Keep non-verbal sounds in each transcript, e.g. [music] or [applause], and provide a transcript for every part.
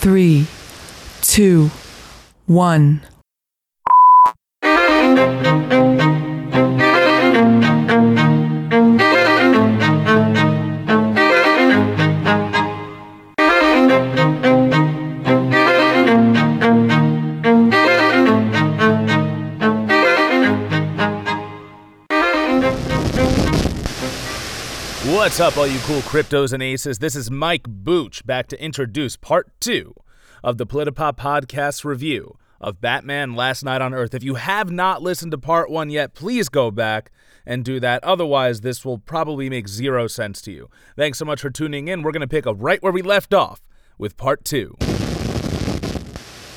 three, two, one. What's up, all you cool cryptos and aces? This is Mike Booch back to introduce part two of the Politipop podcast review of Batman Last Knight on Earth. If you have not listened to part one yet, please go back and do that. Otherwise, this will probably make zero sense to you. Thanks so much for tuning in. We're going to pick up right where we left off with part two.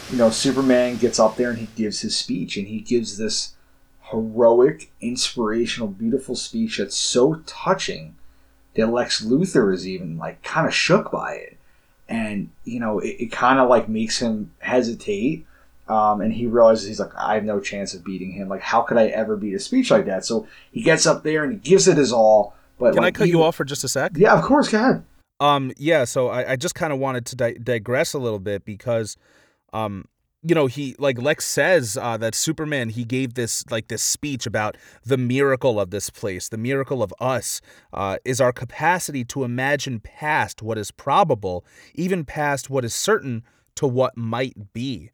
you know, Superman gets up there and he gives his speech, and he gives this heroic, inspirational, beautiful speech that's so touching that Lex Luthor is even like kind of shook by it, and you know, it, it kind of like makes him hesitate. Um, and he realizes he's like, I have no chance of beating him. Like, how could I ever beat a speech like that? So he gets up there and he gives it his all. But Can like, I cut he- you off for just a sec? Yeah, of course. Go ahead. Um, yeah, so I, I just kind of wanted to di- digress a little bit because, um, you know, he like Lex says uh, that Superman he gave this like this speech about the miracle of this place, the miracle of us, uh, is our capacity to imagine past what is probable, even past what is certain to what might be,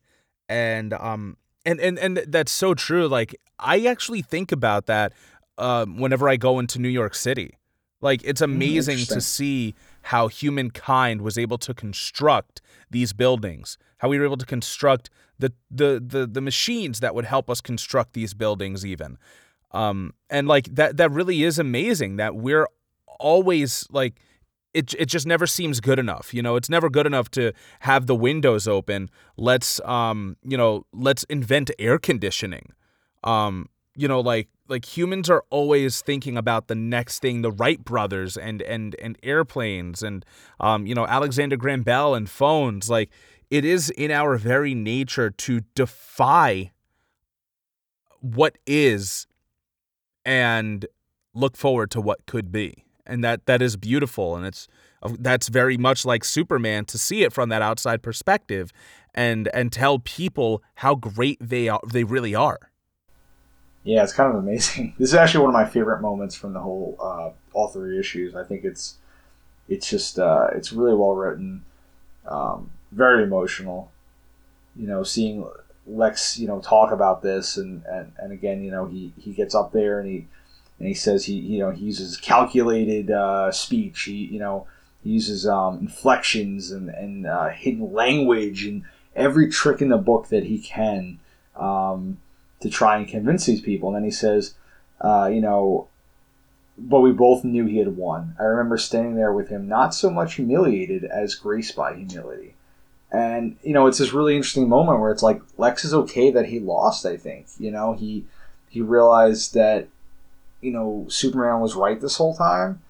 and um, and and and that's so true. Like I actually think about that um, whenever I go into New York City. Like it's amazing to see how humankind was able to construct these buildings, how we were able to construct the the the, the machines that would help us construct these buildings even. Um and like that that really is amazing that we're always like it it just never seems good enough. You know, it's never good enough to have the windows open. Let's um, you know, let's invent air conditioning. Um, you know, like like humans are always thinking about the next thing, the Wright brothers and and and airplanes and um, you know, Alexander Graham Bell and phones. Like it is in our very nature to defy what is and look forward to what could be and that that is beautiful and it's that's very much like superman to see it from that outside perspective and and tell people how great they are they really are Yeah, it's kind of amazing. [laughs] This is actually one of my favorite moments from the whole uh, all three issues. I think it's it's just uh, it's really well written, um, very emotional. You know, seeing Lex, you know, talk about this, and, and, and again, you know, he, he gets up there and he and he says he you know he uses calculated uh, speech. He you know he uses um, inflections and and uh, hidden language and every trick in the book that he can. Um, to try and convince these people. And then he says, uh, you know, but we both knew he had won. I remember standing there with him, not so much humiliated as graced by humility. And, you know, it's this really interesting moment where it's like Lex is okay that he lost, I think. You know, he he realized that, you know, Superman was right this whole time.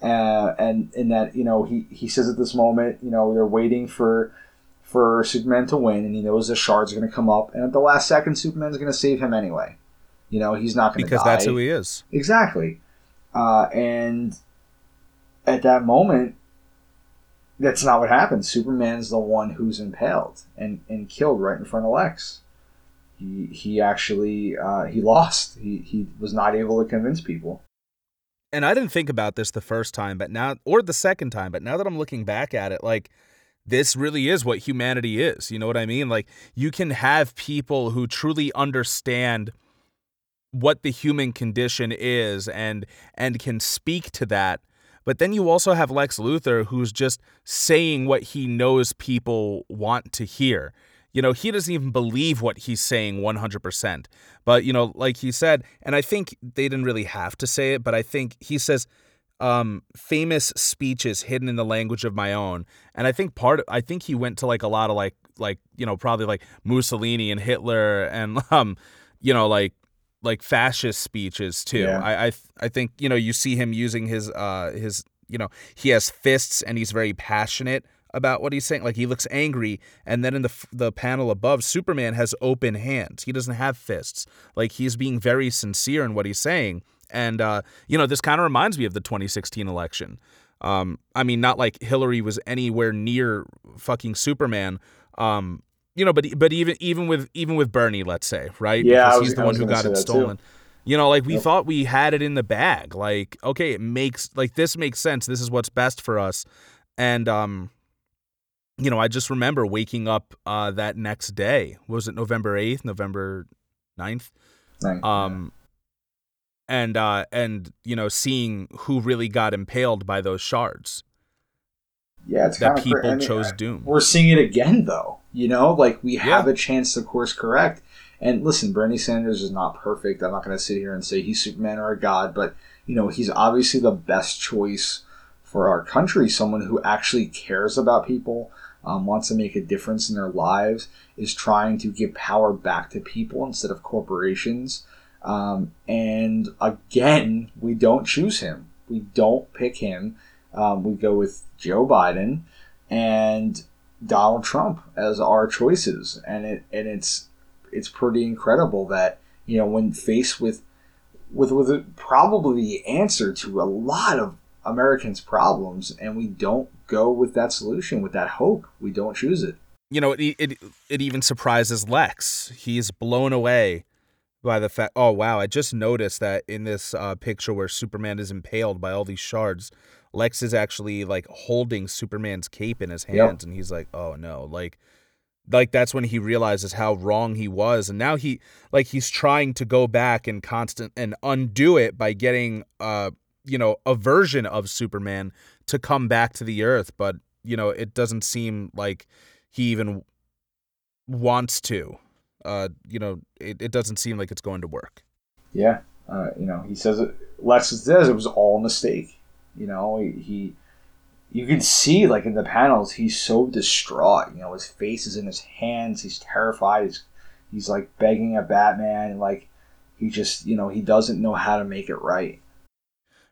Uh, and in that, you know, he, he says at this moment, you know, they're waiting for for Superman to win, and he knows the shards are going to come up, and at the last second, Superman's going to save him anyway. You know, he's not going to because die. that's who he is Exactly. Uh, and at that moment, that's not what happens. Superman's the one who's impaled and, and killed right in front of Lex. He, he actually uh, he lost. He, he was not able to convince people. and i didn't think about this the first time but now or the second time but now that i'm looking back at it like this really is what humanity is you know what i mean like you can have people who truly understand what the human condition is and and can speak to that but then you also have Lex Luthor who's just saying what he knows people want to hear. You know he doesn't even believe what he's saying 100% but you know like he said and i think they didn't really have to say it but i think he says um famous speeches hidden in the language of my own. And i think part i think he went to like a lot of like like you know probably like mussolini and hitler and [laughs] um you know like like fascist speeches too Yeah. i i, I think you know you see him using his uh his you know he has fists and he's very passionate about what he's saying like he looks angry and then in the f- the panel above superman has open hands he doesn't have fists like he's being very sincere in what he's saying And uh, you know, this kind of reminds me of the 2016 election. Um, I mean, not like Hillary was anywhere near fucking Superman. Um, you know, but but even even with even with Bernie, let's say, right? Yeah, because was- he's the one who got it that too. stolen. You know, like we Yep. thought we had it in the bag. Like, okay, it makes like this makes sense. This is what's best for us. And um, you know, I just remember waking up uh that next day. Was it November eighth, November 9th? Right. um and uh and you know seeing who really got impaled by those shards yeah, it's that kind of people chose doom We're seeing it again, though. You know, like we have Yeah. a chance to course correct. And listen, Bernie Sanders is not perfect. I'm not going to sit here and say he's Superman or a god, but you know, he's obviously the best choice for our country. Someone who actually cares about people, um, wants to make a difference in their lives, is trying to give power back to people instead of corporations. Um, and again, we don't choose him. We don't pick him. Um, we go with Joe Biden and Donald Trump as our choices, and it and it's it's pretty incredible that you know when faced with with with probably the answer to a lot of Americans' problems, and we don't go with that solution with that hope. We don't choose it. you know it, it it even surprises lex he's blown away by the fact oh wow i just noticed that in this uh, picture where superman is impaled by all these shards lex is actually like holding superman's cape in his Yep. hands and he's like oh no like like that's when he realizes how wrong he was and now he like he's trying to go back and constant and undo it by getting uh you know a version of superman to come back to the earth but you know it doesn't seem like he even wants to uh you know it, it doesn't seem like it's going to work Yeah, uh, you know, he says it. Lex says it was all a mistake. You know, he, he, you can see like in the panels, he's so distraught. You know, his face is in his hands. He's terrified. He's, he's like begging at Batman, and like he just, you know, he doesn't know how to make it right.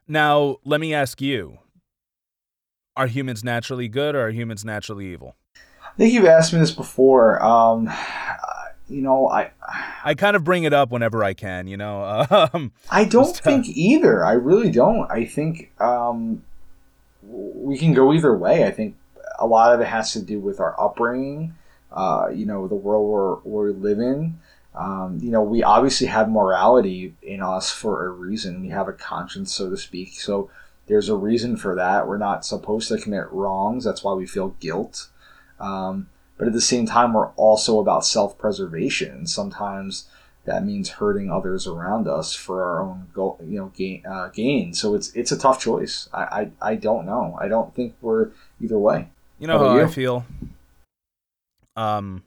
now let me ask you are humans naturally good or are humans naturally evil I think you've asked me this before. Um, you know, I, i kind of bring it up whenever i can you know [laughs] um I don't Just, uh, think either. I really don't. I think um, we can go either way. I think a lot of it has to do with our upbringing. Uh, you know, the world we're, we live in. Um, you know, we obviously have morality in us for a reason. We have a conscience, so to speak. So there's a reason for that. We're not supposed to commit wrongs. That's why we feel guilt. Um, but at the same time, we're also about self preservation. And sometimes that means hurting others around us for our own goal, you know, gain. Uh, gain. So it's it's a tough choice. I, I I don't know. I don't think we're either way. You know How how, about I feel? Um,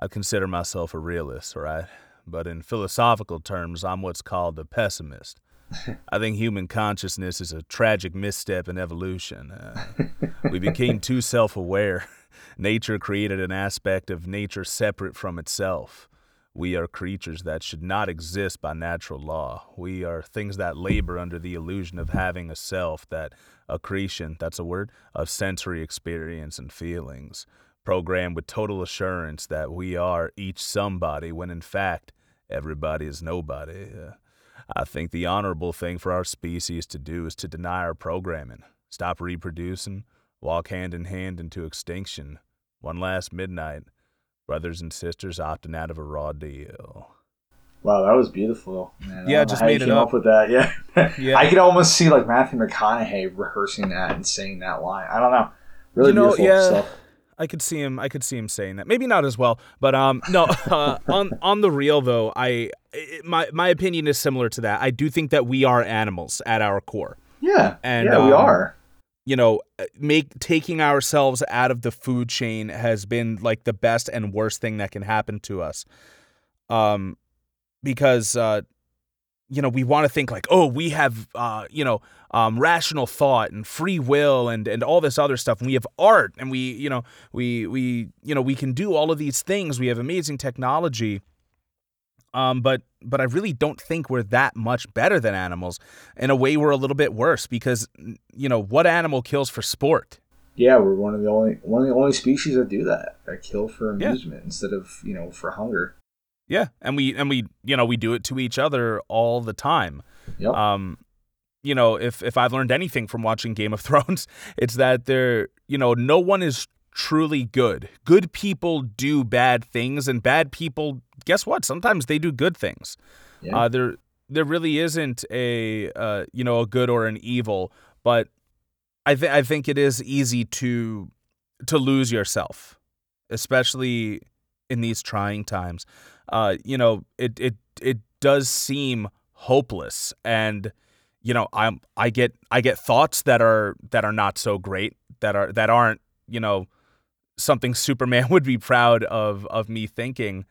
I consider myself a realist, right? But in philosophical terms, I'm what's called a pessimist. [laughs] I think human consciousness is a tragic misstep in evolution. Uh, we became too self aware. Nature created an aspect of nature separate from itself. We are creatures that should not exist by natural law. We are things that labor under the illusion of having a self, that accretion, that's a word, of sensory experience and feelings, programmed with total assurance that we are each somebody when in fact everybody is nobody. Uh, I think the honorable thing for our species to do is to deny our programming, stop reproducing, walk hand in hand into extinction. One last midnight, brothers and sisters opting out of a raw deal. Wow, that was beautiful. Man, Yeah, don't just how you made it came up. with that. [laughs] Yeah, Yeah. I could almost see like Matthew McConaughey rehearsing that and saying that line. I don't know. Really You know, beautiful yeah. stuff. I could see him. I could see him saying that. Maybe not as well, but um, no. [laughs] Uh, on on the real though, I it, my my opinion is similar to that. I do think that we are animals at our core. Yeah, And, yeah, we um, are. You know, make taking ourselves out of the food chain has been like the best and worst thing that can happen to us. Um, because uh, you know, we want to think like, oh, we have uh, you know, um, rational thought and free will and and all this other stuff. And we have art, and we, you know, we we you know, we can do all of these things. We have amazing technology. Um, but but I really don't think we're that much better than animals. In a way, we're a little bit worse because you know what animal kills for sport? Yeah, we're one of the only one of the only species that do that. That kill for Yeah. amusement instead of you know for hunger. Yeah, and we and we you know we do it to each other all the time. Yep. Um, you know, if if I've learned anything from watching Game of [laughs] Thrones, it's that there, you know, no one is truly good. Good people do bad things, and bad people, guess what? Sometimes they do good things. Yeah. Uh, there there really isn't a uh, you know a good or an evil, but I think I think it is easy to to lose yourself, especially in these trying times. Uh, you know, it it it does seem hopeless and you know, I'm I get I get thoughts that are that are not so great, that are that aren't, you know, something Superman [laughs] would be proud of of me thinking.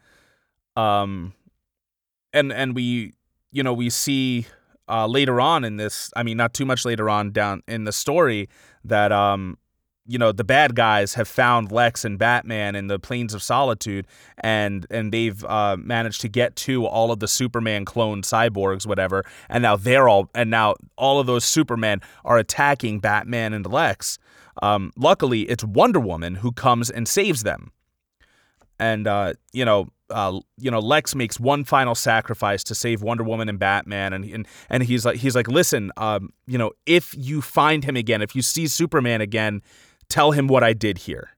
Um and and we you know, we see uh, later on in this, I mean, not too much later on down in the story, that um, you know the bad guys have found Lex and Batman in the Plains of Solitude, and and they've uh, managed to get to all of the Superman clone cyborgs, whatever, and now they're all and now all of those Supermen are attacking Batman and Lex. Um, luckily, it's Wonder Woman who comes and saves them, and uh, you know uh, you know, Lex makes one final sacrifice to save Wonder Woman and Batman, and and and he's like he's like, listen, um, you know, if you find him again, if you see Superman again, tell him what I did here.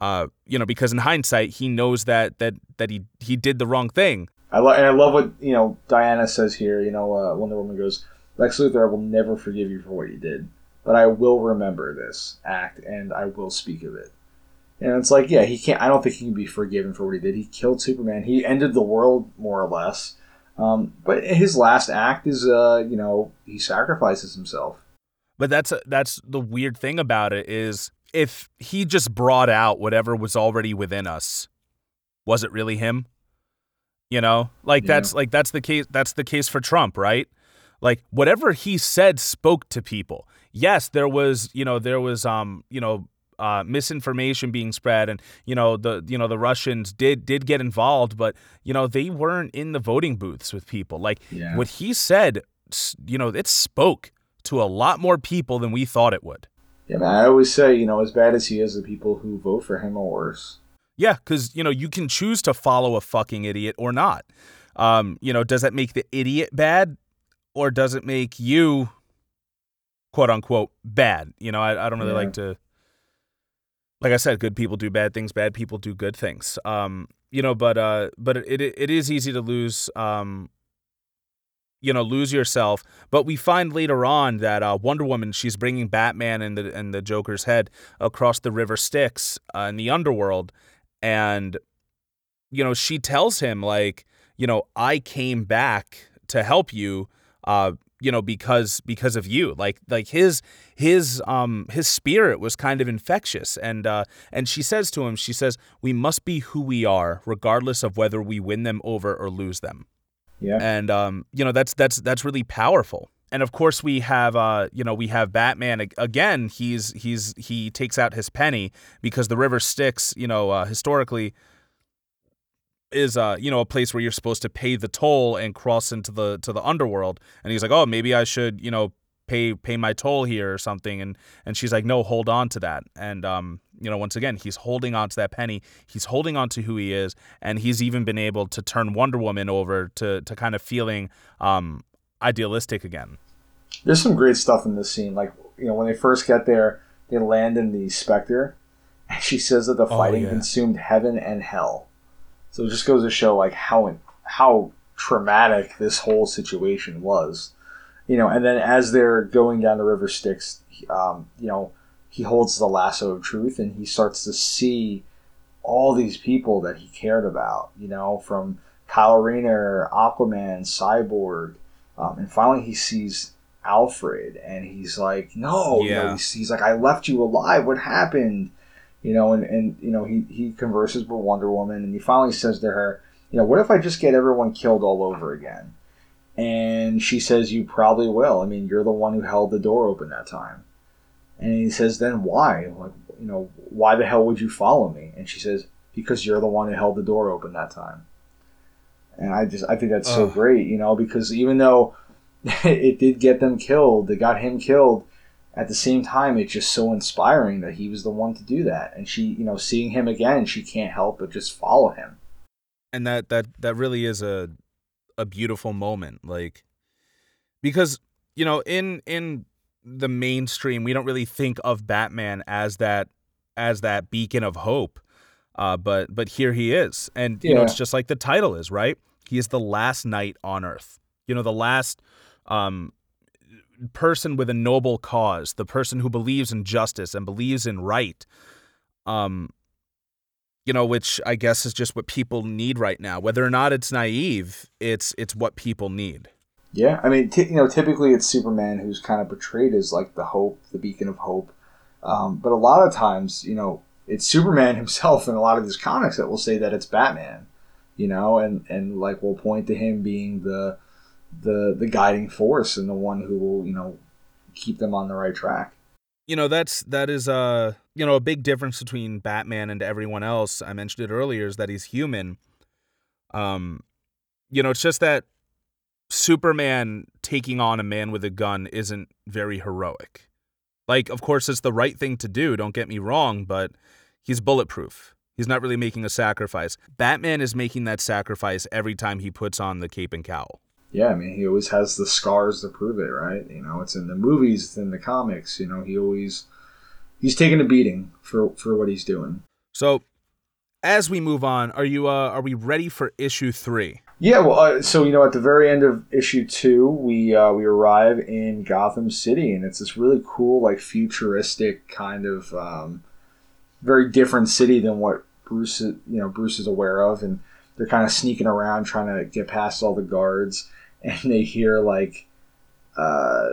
Uh, you know, because in hindsight, he knows that that that he he did the wrong thing. I love and I love what you know Diana says here. You know, uh, Wonder Woman goes, Lex Luthor, I will never forgive you for what you did, but I will remember this act and I will speak of it. And it's like, yeah, he can't. I don't think he can be forgiven for what he did. He killed Superman. He ended the world more or less. Um, but his last act is, uh, you know, he sacrifices himself. But that's that's the weird thing about it is if he just brought out whatever was already within us, was it really him? You know, like Yeah. that's like that's the case. That's the case for Trump, right? Like whatever he said spoke to people. Yes, there was, you know, there was, um, you know, uh, misinformation being spread, and you know the you know the Russians did did get involved, but you know they weren't in the voting booths with people. Like Yeah. what he said, you know, it spoke to a lot more people than we thought it would. Yeah, man. I always say, you know, as bad as he is, the people who vote for him are worse. Yeah, because you know you can choose to follow a fucking idiot or not. Um, you know, does that make the idiot bad, or does it make you, quote unquote, bad? You know, I, I don't really Yeah. like to. Like I said, good people do bad things. Bad people do good things. Um, you know, but uh, but it it, it is easy to lose. Um, you know, lose yourself. But we find later on that uh, Wonder Woman, she's bringing Batman and the and the Joker's head across the River Styx uh, in the underworld, and you know she tells him like, you know, I came back to help you. Uh, you know because because of you like like his his um his spirit was kind of infectious and uh and she says to him she says we must be who we are regardless of whether we win them over or lose them Yeah. and um, you know that's that's that's really powerful. And of course, we have uh, you know we have Batman again. He's he's he takes out his penny because the river Styx, you know, uh, historically is uh you know a place where you're supposed to pay the toll and cross into the to the underworld. And he's like, oh, maybe I should you know pay pay my toll here or something. And and she's like, no, hold on to that. And um you know once again he's holding on to that penny. He's holding on to who he is, and he's even been able to turn Wonder Woman over to to kind of feeling um idealistic again. There's some great stuff in this scene. Like, you know, when they first get there, they land in the Spectre, and she says that the Oh, fighting yeah. consumed heaven and hell. So it just goes to show like how how traumatic this whole situation was. You know, and then as they're going down the river Styx, um, you know, he holds the lasso of truth, and he starts to see all these people that he cared about. You know, from Kyle Rayner, Aquaman, Cyborg, um, and finally he sees Alfred, and he's like, "No, you know, Yeah. he's, he's like, I left you alive. What happened?" You know, and and you know, he he converses with Wonder Woman, and he finally says to her, "You know, what if I just get everyone killed all over again?" And she says, "You probably will. I mean, you're the one who held the door open that time." And he says, "Then why? Like, you know, why the hell would you follow me?" And she says, "Because you're the one who held the door open that time." And I just I think that's so great, you know, because even though [laughs] it did get them killed, it got him killed. At the same time, it's just so inspiring that he was the one to do that. And she, you know, seeing him again, she can't help but just follow him. and that that that really is a a beautiful moment like because you know in in the mainstream we don't really think of batman as that as that beacon of hope uh but but here he is and you know it's just like the title is right he is the last knight on earth you know the last um person with a noble cause the person who believes in justice and believes in right um you know which i guess is just what people need right now whether or not it's naive it's it's what people need Yeah, I mean, t- you know, typically it's Superman who's kind of portrayed as like the hope, the beacon of hope. Um, but a lot of times, you know, it's Superman [laughs] himself in a lot of these comics that will say that it's Batman. You know, and and like we'll point to him being the the the guiding force and the one who will you know keep them on the right track. you know that's that is a you know a big difference between batman and everyone else. I mentioned it earlier is that he's human. Um you know it's just that superman taking on a man with a gun isn't very heroic. Like of course it's the right thing to do don't get me wrong but he's bulletproof. He's not really making a sacrifice. Batman is making that sacrifice every time he puts on the cape and cowl Yeah, I mean, he always has the scars to prove it, right? You know, it's in the movies, it's in the comics. You know, he always he's taking a beating for for what he's doing. so as we move on are you uh are we ready for issue three Yeah, well, uh, so you know, at the very end of issue two, we uh, we arrive in Gotham City, and it's this really cool, like futuristic kind of um, very different city than what Bruce, is- you know, Bruce is aware of, and they're kind of sneaking around trying to get past all the guards, and they hear like, uh,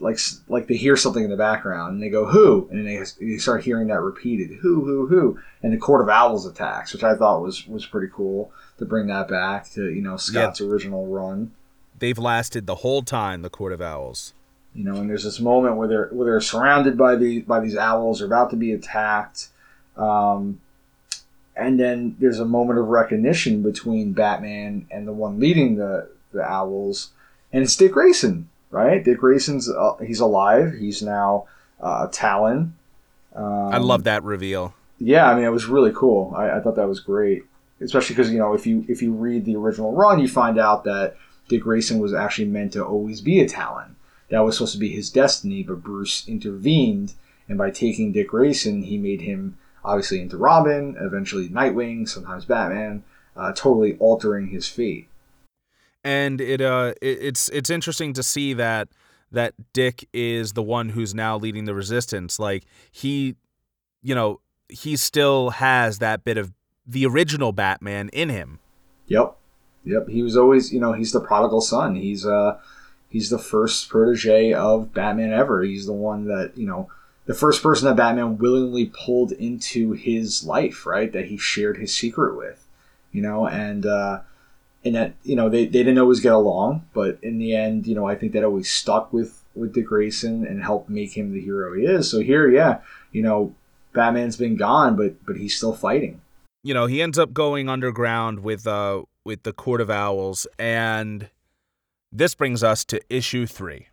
like like they hear something in the background, and they go who, and they, they start hearing that repeated who who who, and the Court of Owls attacks, which I thought was was pretty cool to bring that back to you know Scott's original run. they've lasted the whole time the court of owls. You know, and there's this moment where they're where they're surrounded by the by these owls, they're about to be attacked, um, and then there's a moment of recognition between Batman and the one leading the the owls, and it's Dick Grayson, right? Dick Grayson's uh, he's alive. He's now uh, Talon. Um, I love that reveal. yeah, I mean, it was really cool. I, I thought that was great, especially because you know if you if you read the original run, you find out that Dick Grayson was actually meant to always be a Talon. That was supposed to be his destiny, but Bruce intervened, and by taking Dick Grayson, he made him obviously into Robin, eventually Nightwing, sometimes Batman, uh, totally altering his fate. And it uh it, it's it's interesting to see that that Dick is the one who's now leading the resistance. Like he you know, he still has that bit of the original Batman in him. Yep, yep. He was always, you know, he's the prodigal son. He's uh, he's the first protege of Batman ever. He's the one that you know, the first person that Batman willingly pulled into his life, right? That he shared his secret with, you know, and uh, and that you know they, they didn't always get along, but in the end, you know, I think that always stuck with with Dick Grayson and helped make him the hero he is. So here, yeah, you know, Batman's been gone, but but he's still fighting. You know, he ends up going underground with uh with the Court of Owls and this brings us to issue 3.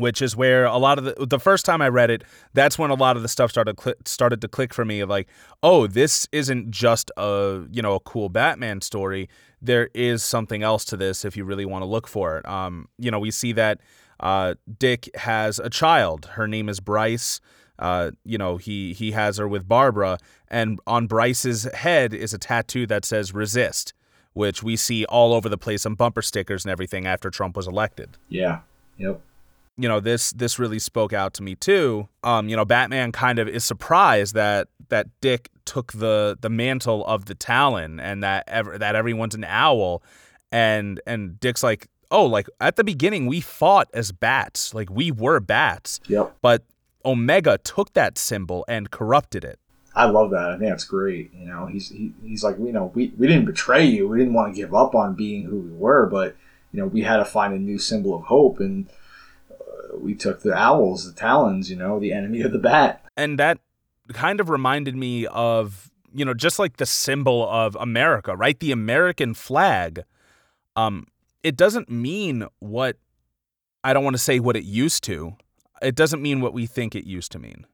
Which is where a lot of the the first time I read it, that's when a lot of the stuff started cli- started to click for me. Like, oh, this isn't just a you know a cool Batman story. There is something else to this if you really want to look for it. Um, you know, we see that uh, Dick has a child. Her name is Bryce. Uh, you know, he he has her with Barbara, and on Bryce's head is a tattoo that says "resist," which we see all over the place on bumper stickers and everything after Trump was elected Yeah. Yep. You know this this really spoke out to me too um you know batman kind of is surprised that that dick took the the mantle of the talon and that ever that everyone's an owl and and dick's like oh like at the beginning we fought as bats like we were bats Yep. but omega took that symbol and corrupted it I love that. I think that's great. You know, he's he, he's like, you know, we, we didn't betray you. We didn't want to give up on being who we were, but you know, we had to find a new symbol of hope, and we took the owls, the talons. You know, the enemy of the bat. and that kind of reminded me of you know just like the symbol of America, right? The American flag. Um, it doesn't mean what I don't want to say what it used to. It doesn't mean what we think it used to mean.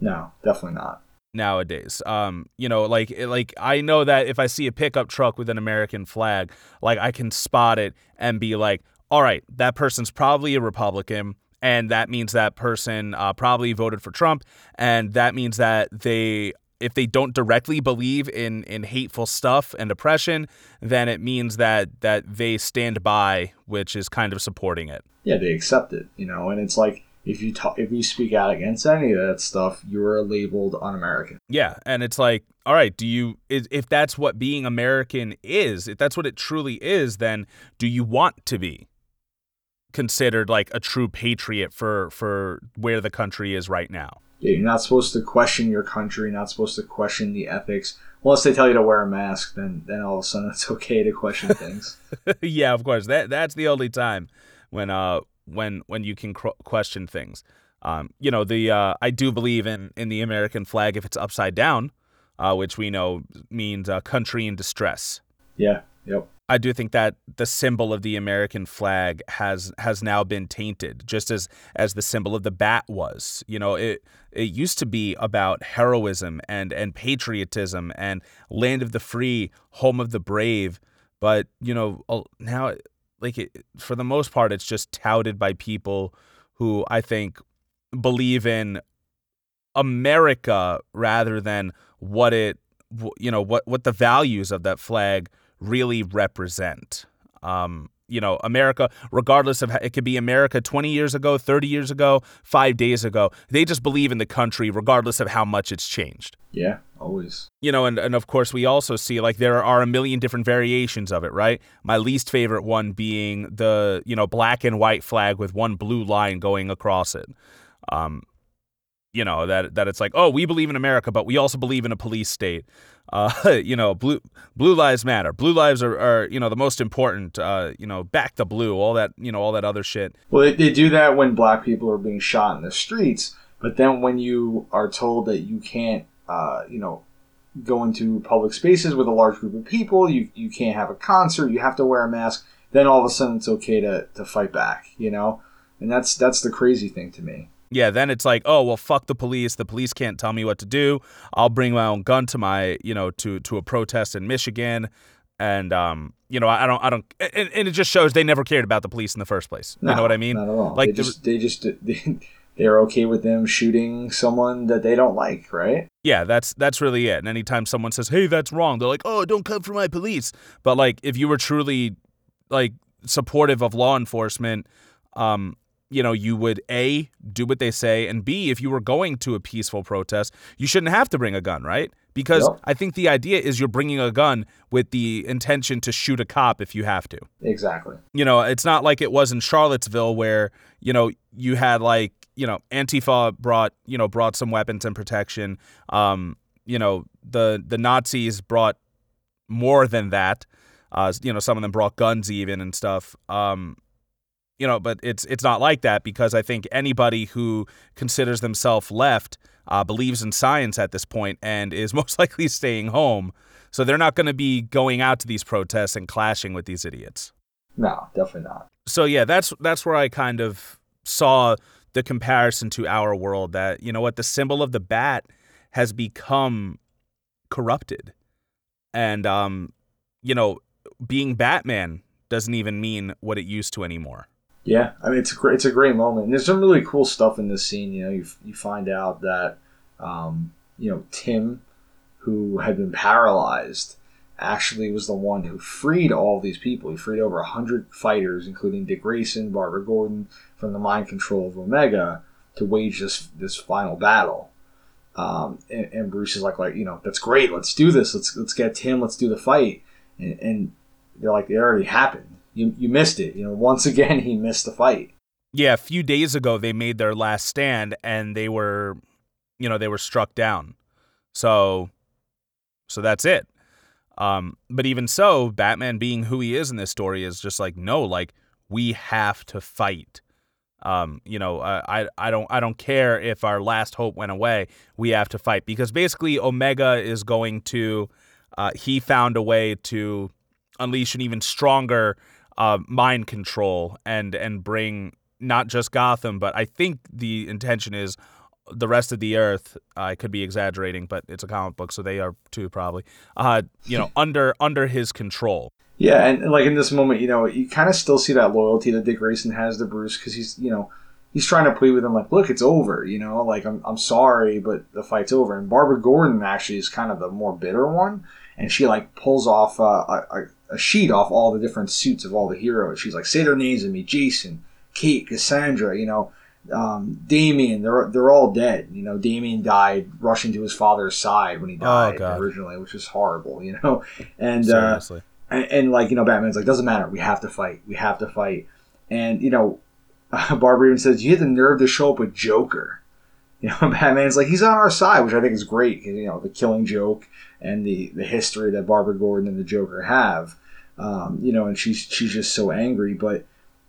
No, definitely not. nowadays. Um, you know, like like I know that if I see a pickup truck with an American flag, like I can spot it and be like, all right, that person's probably a Republican. And that means that person uh, probably voted for Trump, and that means that they if they don't directly believe in in hateful stuff and oppression, then it means that that they stand by, which is kind of supporting it. Yeah, they accept it, you know, and it's like if you talk, if you speak out against any of that stuff, you're labeled un-American. Yeah, and it's like, all right, do you if that's what being American is, if that's what it truly is, then do you want to be considered like a true patriot for for where the country is right now? Yeah, you're not supposed to question your country, not supposed to question the ethics. Unless they tell you to wear a mask, then then all of a sudden it's [laughs] okay to question things. [laughs] yeah, of course. That that's the only time when uh when when you can cr- question things. Um, you know, the uh, I do believe in in the American flag if it's upside down, uh, which we know means uh, country in distress. Yeah. Yep. I do think that the symbol of the American flag has has now been tainted, just as as the symbol of the bat was. You know, it it used to be about heroism and and patriotism and land of the free, home of the brave. But you know, now like it, for the most part, it's just touted by people who I think believe in America rather than what it you know what what the values of that flag really represent. Um, you know, America, regardless of how, it could be America 20 years ago, 30 years ago, five days ago. They just believe in the country, regardless of how much it's changed. Yeah, always. You know, and, and of course, we also see like there are a million different variations of it, right? My least favorite one being the, you know, black and white flag with one blue line going across it. Um, you know that that it's like oh we believe in America but we also believe in a police state uh, [laughs] you know, blue blue lives matter. Blue lives are, are you know the most important. Uh, you know, back the blue, all that you know, all that other shit. Well, they, they do that when black people are being shot in the streets, but then when you are told that you can't, uh, you know, go into public spaces with a large group of people, you you can't have a concert, you have to wear a mask. Then all of a sudden, it's okay to to fight back. You know, and that's that's the crazy thing to me. Yeah, then it's like, oh well, fuck the police. The police can't tell me what to do. I'll bring my own gun to my, you know, to to a protest in Michigan, and um, you know, I don't, I don't, and, and it just shows they never cared about the police in the first place. No, you know what I mean? Not at all. Like they just, they just, [laughs] they, they're okay with them shooting someone that they don't like, right? Yeah, that's that's really it. And anytime someone says, "Hey, that's wrong," they're like, "Oh, don't come for my police." But like, if you were truly like supportive of law enforcement, um, you know, you would A, do what they say, and B, if you were going to a peaceful protest, you shouldn't have to bring a gun, right? Because yep. I think the idea is you're bringing a gun with the intention to shoot a cop if you have to. Exactly. You know, it's not like it was in Charlottesville where, you know, you had like, you know, Antifa brought, you know, brought some weapons and protection. Um, you know, the the Nazis brought more than that. Uh, you know, some of them brought guns even and stuff. Um, you know, but it's it's not like that because I think anybody who considers themselves left uh, believes in science at this point and is [laughs] most likely staying home. So they're not going to be going out to these protests and clashing with these idiots. No, definitely not. So yeah, that's that's where I kind of saw the comparison to our world that you know what the symbol of the bat has become corrupted, and um, you know, being Batman doesn't even mean what it used to anymore. Yeah, I mean it's a great it's a great moment. And there's some really cool stuff in this scene. You know, you you find out that um, you know Tim, who had been paralyzed, actually was the one who freed all these people. He freed over hundred fighters, including Dick Grayson, Barbara Gordon, from the mind control of Omega to wage this this final battle. Um, and, and, Bruce is like, like you know, that's great. Let's do this. Let's let's get Tim. Let's do the fight. And, and they're like, it already happened you you missed it. You know, once again [laughs] he missed the fight. Yeah, a few days ago they made their last stand and they were, you know, they were struck down. So, so that's it. Um, but even so, Batman being who he is in this story is just like, no, like we have to fight. Um, you know, I, I don't I don't care if our last hope went away. We have to fight because basically Omega is going to. Uh, he found a way to unleash an even stronger uh, mind control and and bring not just Gotham, but I think the intention is the rest of the Earth. I could be exaggerating, but it's a comic book, so they are too probably. Uh, you know, [laughs] under under his control. Yeah, and like in this moment, you know, you kind of still see that loyalty that Dick Grayson has to Bruce because he's, you know, he's trying to plead with him like, look, it's over, you know, like I'm, I'm sorry, but the fight's over. And Barbara Gordon actually is kind of the more bitter one, and she like pulls off uh, a, a sheet off all the different suits of all the heroes. She's like, say their names to me, Jason, Kate, Cassandra, you know, um, Damian. They're they're all dead. You know, Damian died rushing to his father's side when he died originally, which is horrible. You know, [laughs] and uh, and, and like you know, Batman's like, doesn't matter. We have to fight. We have to fight. And you know, [laughs] Barbara even says, you had the nerve to show up with Joker. [laughs] You know, Batman's like, he's on our side, which I think is great. You know, the Killing Joke and the the history that Barbara Gordon and the Joker have. Um, you know, and she's she's just so angry. But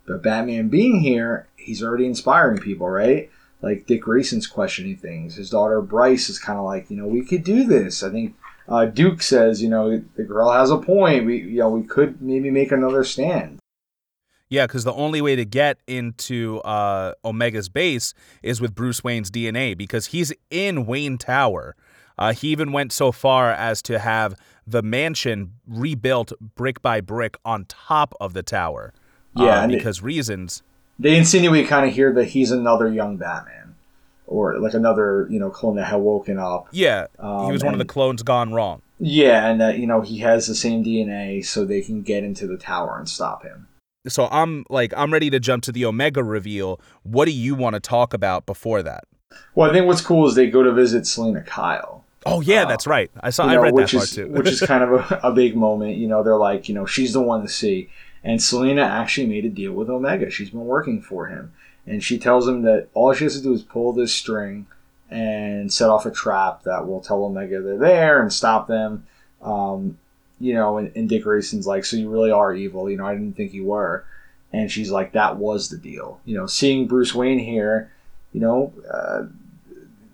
but Batman being here, he's already inspiring people, right? Like Dick Grayson's questioning things. His daughter Bryce is kind of like, you know, we could do this. I think uh, Duke says, you know, the girl has a point. We you know we could maybe make another stand. Yeah, because the only way to get into uh, Omega's base is with Bruce Wayne's DNA because he's in Wayne Tower. Uh, he even went so far as to have the mansion rebuilt brick by brick on top of the tower. Yeah, uh, and it- because reasons. they insinuate kind of here that he's another young Batman, or like another you know clone that had woken up. Yeah, he Um, was one of the clones gone wrong. Yeah, and that you know he has the same DNA, so they can get into the tower and stop him. So I'm like, I'm ready to jump to the Omega reveal. What do you want to talk about before that? Well, I think what's cool is they go to visit Selina Kyle. Oh yeah, Uh, that's right. I saw. you I know, read that which part is too. which is [laughs] kind of a, a big moment. You know, they're like, you know, she's the one to see, and Selina actually made a deal with Omega. She's been working for him, and she tells him that all she has to do is pull this string and set off a trap that will tell Omega they're there and stop them. Um, you know, and, and Dick Grayson's like, so you really are evil. You know, I didn't think you were. And she's like, that was the deal. You know, seeing Bruce Wayne here, you know, uh,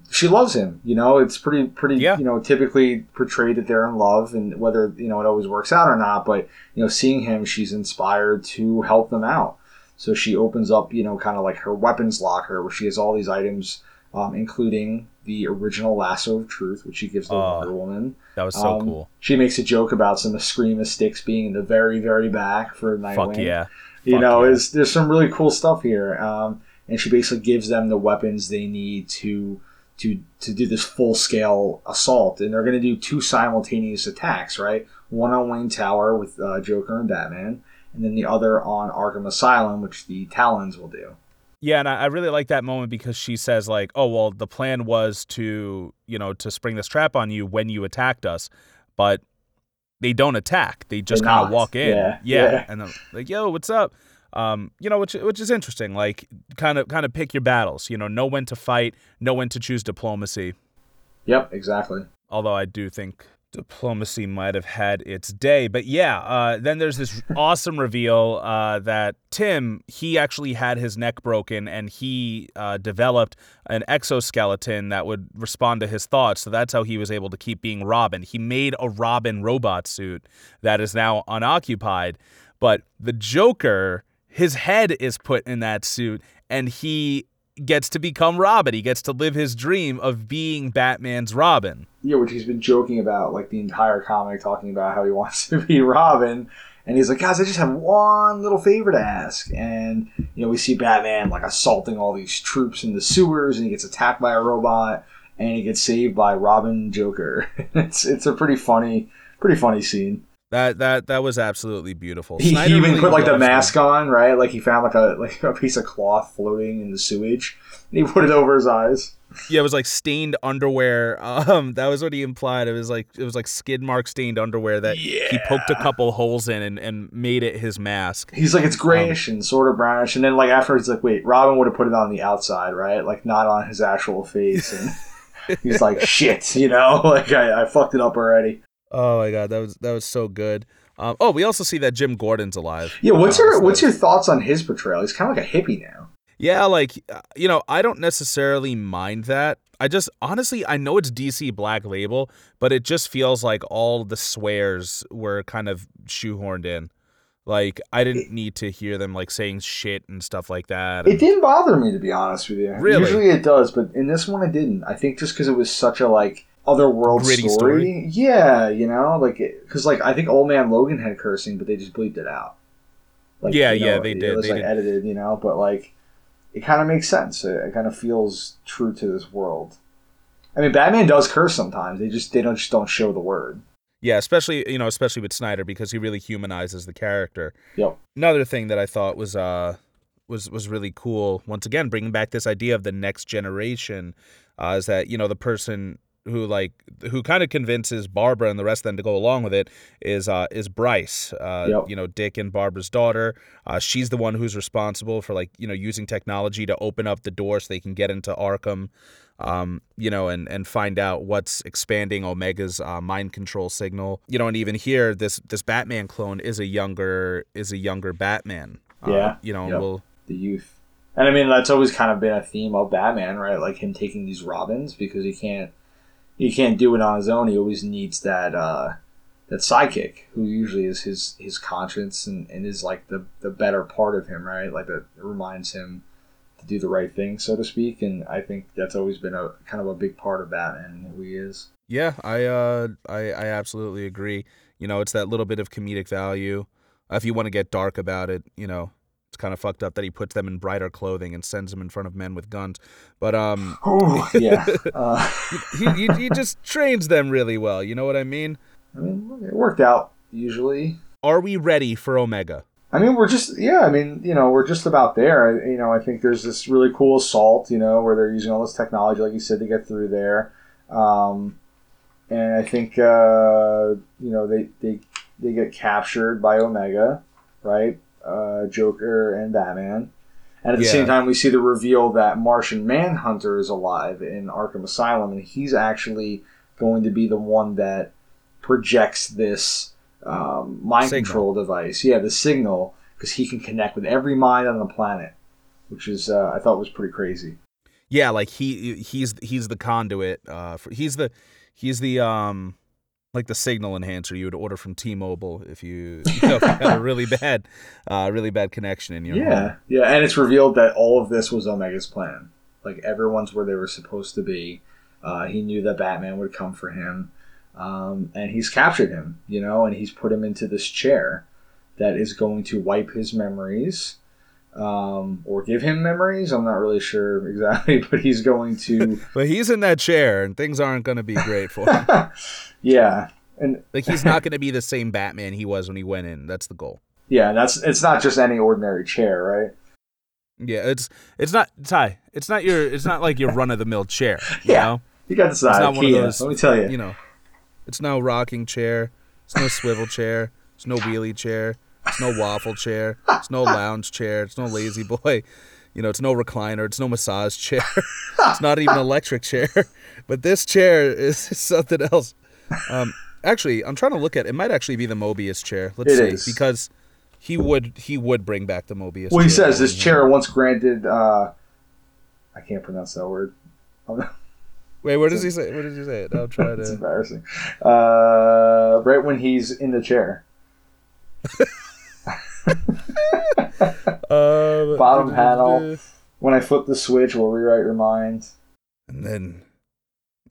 she loves him. You know, it's pretty pretty Yeah. you know typically portrayed that they're in love, and whether you know it always works out or not. But you know, seeing him, she's inspired to help them out. So she opens up, you know, kind of like her weapons locker where she has all these items, um, including the original lasso of truth, which she gives to Oh, Wonder Woman. that was so Um, cool. She makes a joke about some of escrima sticks being in the very, very back for Nightwing Fuck yeah. you Fuck know yeah. is there's some really cool stuff here um, and she basically gives them the weapons they need to to to do this full scale assault and they're going to do two simultaneous attacks right one on wayne tower with uh, joker and batman and then the other on arkham asylum which the talons will do Yeah, and I, really like that moment because she says like, "Oh well, the plan was to you know to spring this trap on you when you attacked us, but they don't attack. They just kind of walk in. Yeah, yeah. and then like, yo, what's up? Um, you know, which which is interesting. Like, kind of kind of pick your battles. You know, know when to fight, know when to choose diplomacy. yep exactly Although I do think diplomacy might have had its day. But yeah, uh, then there's this [laughs] awesome reveal uh, that Tim, he actually had his neck broken and he uh, developed an exoskeleton that would respond to his thoughts. So that's how he was able to keep being Robin. He made a Robin robot suit that is now unoccupied. But the Joker, his head is put in that suit and he gets to become Robin. He gets to live his dream of being Batman's Robin. yeah which he's been joking about like the entire comic talking about how he [laughs] wants to be robin and he's like guys i just have one little favor to ask and you know we see batman like assaulting all these troops in the sewers and he gets attacked by a robot and he gets saved by robin joker [laughs] it's it's a pretty funny pretty funny scene That that that was absolutely beautiful. he, he even really put like the loves mask on right like he found like a like a piece of cloth floating in the sewage and he put it over his eyes. Yeah, it was like stained underwear. Um, that was what he implied. It was like it was like skid mark stained underwear that he poked a couple holes in and, and made it his mask. He's like it's grayish and sort of brownish, and then like afterwards, like wait, Robin would have put it on the outside, right? Like not on his actual face, and [laughs] he's like shit, you know, [laughs] like I, I fucked it up already. Oh my god, that was that was so good. Um, oh, we also see that Jim Gordon's alive. Yeah, what's your what's your thoughts on his portrayal? He's kind of like a hippie now. Yeah, like uh, you know, I don't necessarily mind that. I just honestly, I know it's DC Black Label, but it just feels like all the swears were kind of shoehorned in. Like I didn't need to hear them like saying shit and stuff like that. It didn't bother me to be honest with you. Really? Usually it does, but in this one it didn't. I think just because it was such a like otherworld story. story? Yeah, you know, like because like I think Old Man Logan had cursing, but they just bleeped it out. Like, Yeah, you yeah, they It did. was They like did. edited, you know, but like it kind of makes sense. It, it kind of feels true to this world. I mean, Batman does curse sometimes. They just they don't just don't show the word. Yeah, especially you know, especially with Snyder because he really humanizes the character. Yep. Another thing that I thought was uh was was really cool. Once again, bringing back this idea of the next generation, uh, is that you know the person who like who kind of convinces Barbara and the rest of them to go along with it is uh is Bryce. Uh, Yep. You know, Dick and Barbara's daughter. Uh, she's the one who's responsible for like you know using technology to open up the door so they can get into Arkham. Um, you know, and and find out what's expanding Omega's uh, mind control signal. You know, and even here, this this Batman clone is a younger is a younger Batman. Uh, Yeah. you know, Yep. we'll the youth. And I mean that's always kind of been a theme of Batman, right? Like him taking these Robins because he can't he can't do it on his own. He always needs that uh that sidekick who usually is his his conscience and, and is like the the better part of him, right? Like that reminds him to do the right thing, so to speak. And I think that's always been a kind of a big part of Batman and who he is. Yeah, I uh I I absolutely agree. You know, it's that little bit of comedic value. If you want to get dark about it, you know, it's kind of fucked up that he puts them in brighter clothing and sends them in front of men with guns. But um [laughs] Oh yeah. [laughs] Uh, he, he he [laughs] just trains them really well, you know what I mean? I mean it worked out usually. Are we ready for Omega? I mean, we're just yeah. I mean, you know, we're just about there. I, you know, I think there's this really cool assault. You know, where they're using all this technology, like you said, to get through there. Um, and I think uh, you know they, they they get captured by Omega, right? Uh, Joker and Batman. And at the Yeah. same time, we see the reveal that Martian Manhunter is alive in Arkham Asylum, and he's actually going to be the one that projects this um, mind Signal. control device. Yeah, the signal, because he can connect with every mind on the planet, which is uh, I thought was pretty crazy. Yeah, like he he's he's the conduit. Uh, for, he's the he's the um like the signal enhancer you would order from T-Mobile if you, [laughs] you know, had a really bad uh really bad connection in your Yeah, home. yeah, and it's revealed that all of this was Omega's plan. Like everyone's where they were supposed to be. Uh, he knew that Batman would come for him, um, and he's captured him. You know, and he's put him into this chair that is going to wipe his memories. Um, or give him memories. I'm not really sure [laughs] exactly, but he's going to. But he's in that chair and things aren't going to be great for him. [laughs] yeah, and like he's not [laughs] going to be the same Batman he was when he went in. That's the goal. yeah, that's it's not just any ordinary chair, right? Yeah, it's it's not Ty. It's not your it's not like your [laughs] run of the mill chair. You Yeah. know? You got this It's IKEA. not one of those Let me tell you. You know. It's no rocking chair. It's no swivel chair. It's no wheelie chair. It's no waffle chair. It's no lounge chair. It's no lazy boy. You know, it's no recliner. It's no massage chair. [laughs] it's not even electric chair. But this chair is something else. Um, actually, I'm trying to look at. It might actually be the Mobius chair. Let's It see, is. because he would he would bring back the Mobius. Well, he says this chair once granted. Uh, I can't pronounce that word. [laughs] Wait, what does he say? What does he say it? I'll try [laughs] It's embarrassing. Uh, right when he's in the chair, Uh, [laughs] Bottom panel. when I flip the switch, we'll rewrite your mind. and then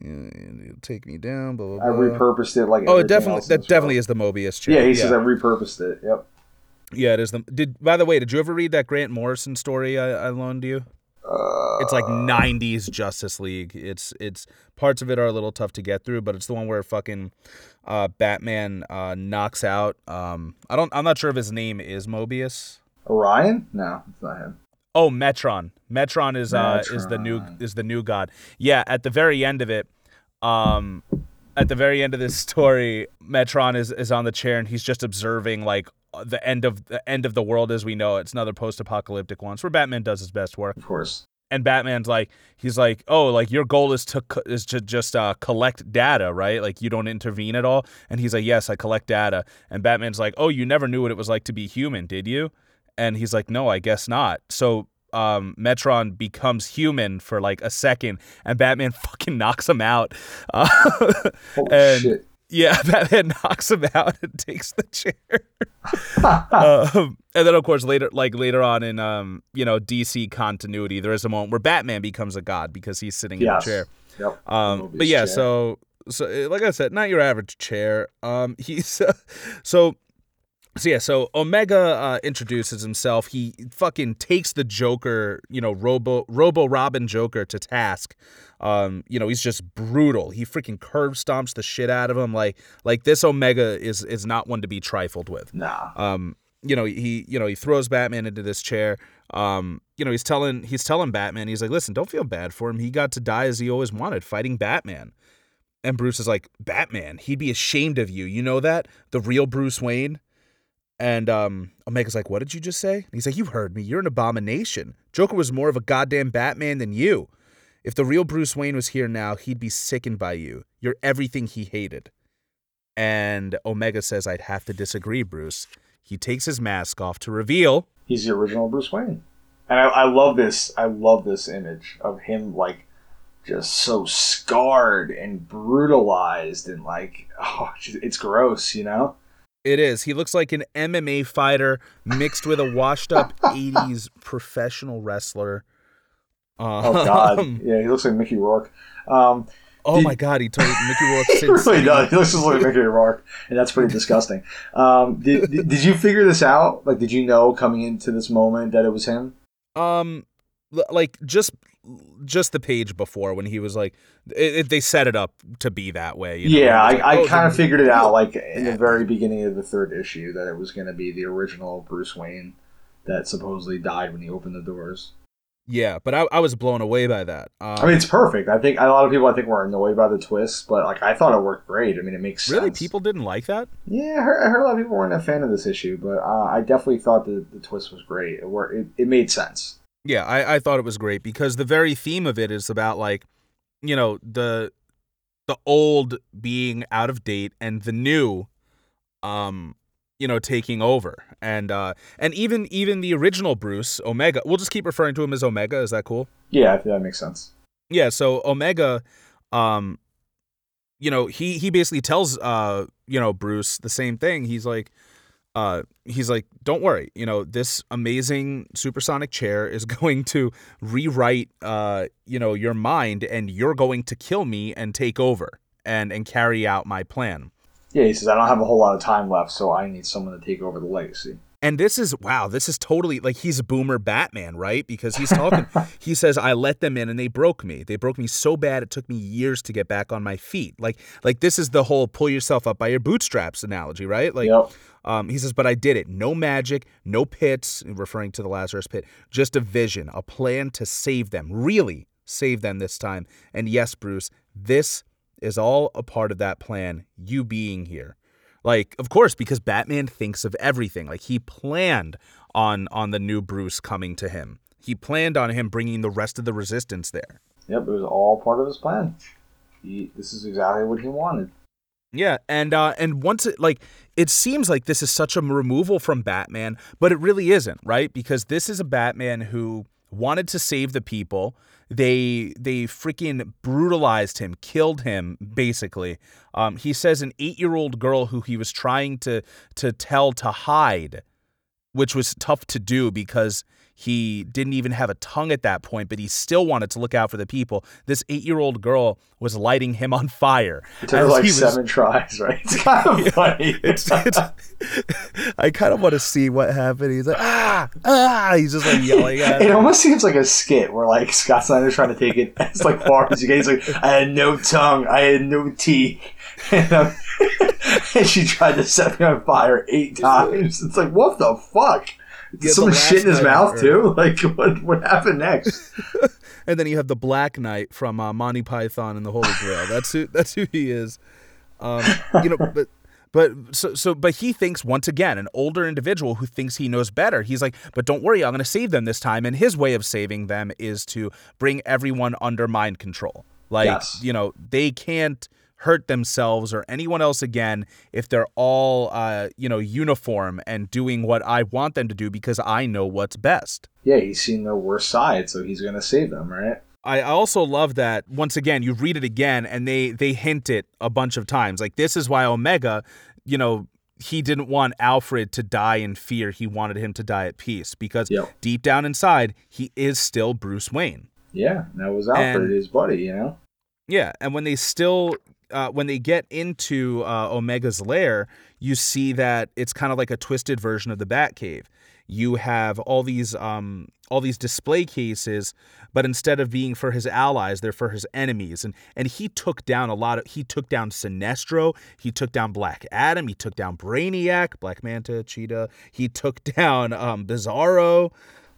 know, it'll take me down. Blah blah. I repurposed it like. Oh, it definitely that this definitely is the Mobius chair. Yeah, he says I repurposed it. Yep. yeah, it is the. Did by the way, did you ever read that Grant Morrison story I, I loaned you? Uh, It's like '90s Justice League. It's it's parts of it are a little tough to get through, but it's the one where fucking uh, Batman uh, knocks out. Um, I don't. I'm not sure if his name is Mobius. Orion? No, it's not him. Oh, Metron. Metron is uh is the new is the new god. Yeah, at the very end of it, um at the very end of this [laughs] story, Metron is is on the chair and he's just observing like the end of the end of the world as we know it. It's another post-apocalyptic one. It's where Batman does his best work. Of course. And Batman's like he's like, "Oh, like your goal is to co- is to just uh collect data, right? Like you don't intervene at all." And he's like, "Yes, I collect data." And Batman's like, "Oh, you never knew what it was like to be human, did you?" And he's like, "No, I guess not." So um, Metron becomes human for like a second, and Batman [laughs] fucking knocks him out. Uh, Holy And- shit. Yeah, [laughs] Batman knocks him out and [laughs] takes the chair. um, and then, of course, later, like later on in um, you know DC continuity, there is a moment where Batman becomes a god because he's sitting Yes. in a chair. Yep. Um, but yeah, chair. so so like I said, not your average chair. Um, he's uh, so so yeah, so Omega uh, introduces himself. He fucking takes the Joker, you know, Robo Robo Robin Joker to task. Um, you know, he's just brutal. He freaking curb stomps the shit out of him. Like like this Omega is is not one to be trifled with. Nah. Um, you know, he you know he throws Batman into this chair. Um, you know, he's telling he's telling Batman, he's like, listen, don't feel bad for him. He got to die as he always wanted, fighting Batman. And Bruce is like, Batman, he'd be ashamed of you. You know that? The real Bruce Wayne. And um, Omega's like, what did you just say? And he's like, you heard me. You're an abomination. Joker was more of a goddamn Batman than you. If the real Bruce Wayne was here now, he'd be sickened by you. You're everything he hated. And Omega says, I'd have to disagree, Bruce. He takes his mask off to reveal. He's the original Bruce Wayne. And I, I love this. I love this image of him like just so scarred and brutalized and like [laughs] oh, it's gross, you know. It is. He looks like an MMA fighter mixed with a washed up [laughs] 80s professional wrestler. Oh God, Um, yeah, he looks like Mickey Rourke. Um, Oh my God, he told Mickey Rourke [laughs] he really does. He looks just like Mickey Rourke, and that's pretty disgusting. Um, did, did did you figure this out? Like, did you know coming into this moment that it was him? Um, like just just the page before when he was like, it, it- they set it up to be that way. You know? yeah, I, like, I "Oh, kind of figured it out like in the very beginning of the third issue that it was going to be the original Bruce Wayne that supposedly died when he opened the doors. Yeah, but I, I was blown away by that. Um, I mean, it's perfect. I think a lot of people I think were annoyed by the twist, but like I thought it worked great. I mean, it makes really, sense. people didn't like that. Yeah, I heard, I heard a lot of people weren't a fan of this issue, but uh, I definitely thought the the twist was great. It worked. It, it made sense. Yeah, I, I thought it was great because the very theme of it is about like, you know, the the old being out of date and the new, um, you know, taking over. And uh, and even even the original Bruce Omega. We'll just keep referring to him as Omega. Is that cool? Yeah, I think that makes sense. Yeah. So Omega, um, you know, he he basically tells uh, you know, Bruce the same thing. He's like, uh, he's like, don't worry, you know, this amazing supersonic chair is [laughs] going to rewrite, uh, you know, your mind, and you're going to kill me and take over and and carry out my plan. Yeah, he says I don't have a whole lot of time left, so I need someone to take over the legacy. And this is wow, this is totally like he's a boomer Batman, right? Because he's talking [laughs] he says I let them in and they broke me. They broke me so bad it took me years to get back on my feet. Like like this is the whole pull yourself up by your bootstraps analogy, right? Like yep. um he says but I did it. No magic, no pits, referring to the Lazarus pit, just a vision, a plan to save them. Really save them this time. And yes, Bruce, this is all a part of that plan, you being here. Like, of course, because Batman thinks of everything. Like he planned on on the new Bruce coming to him. He planned on him bringing the rest of the resistance there. Yep, it was all part of his plan. He, this is exactly what he wanted. Yeah, and uh, and once it like it seems like this is such a removal from Batman, but it really isn't, right? Because this is a Batman who wanted to save the people. They they freaking brutalized him, killed him, basically. Um, he says an eight year old girl who he was trying to to tell to hide, which was tough to do because he didn't even have a tongue at that point, but he still wanted to look out for the people. This eight year old girl was lighting him on fire. It took like was- seven tries, right? [laughs] It's kind of funny. [laughs] it's, it's [laughs] I kind of want to see what happened. He's like, ah, ah. He's just like yelling at It him. almost seems like a skit where like Scott Snyder's trying to take it as like far as you can. He's like, I had no tongue, I had no teeth, and, um, and she tried to set me on fire eight times. It's like, what the fuck? Did Yeah, the someone shit in his mouth too? Like, what what happened next? [laughs] And then you have the Black Knight from uh, Monty Python and the Holy Grail. That's who. That's who he is. Um, you know, but. But so so but he thinks once again an older individual who thinks he knows better. He's like, "But don't worry, I'm going to save them this time." And his way of saving them is to bring everyone under mind control. Like, Yes. you know, they can't hurt themselves or anyone else again if they're all uh, you know, uniform and doing what I want them to do because I know what's best. Yeah, he's seen the worst side, so he's gonna save them, right? I also love that once again you read it again and they they hint it a bunch of times. Like this is why Omega, you know, he didn't want Alfred to die in fear. He wanted him to die at peace because Yep. deep down inside he is still Bruce Wayne. Yeah, that was Alfred, And- his buddy. You know. Yeah, and when they still uh, when they get into uh, Omega's lair, you see that it's kind of like a twisted version of the Batcave. You have all these um, all these display cases, but instead of being for his allies, they're for his enemies. And and he took down a lot of he took down Sinestro, he took down Black Adam, he took down Brainiac, Black Manta, Cheetah, he took [laughs] down um, Bizarro.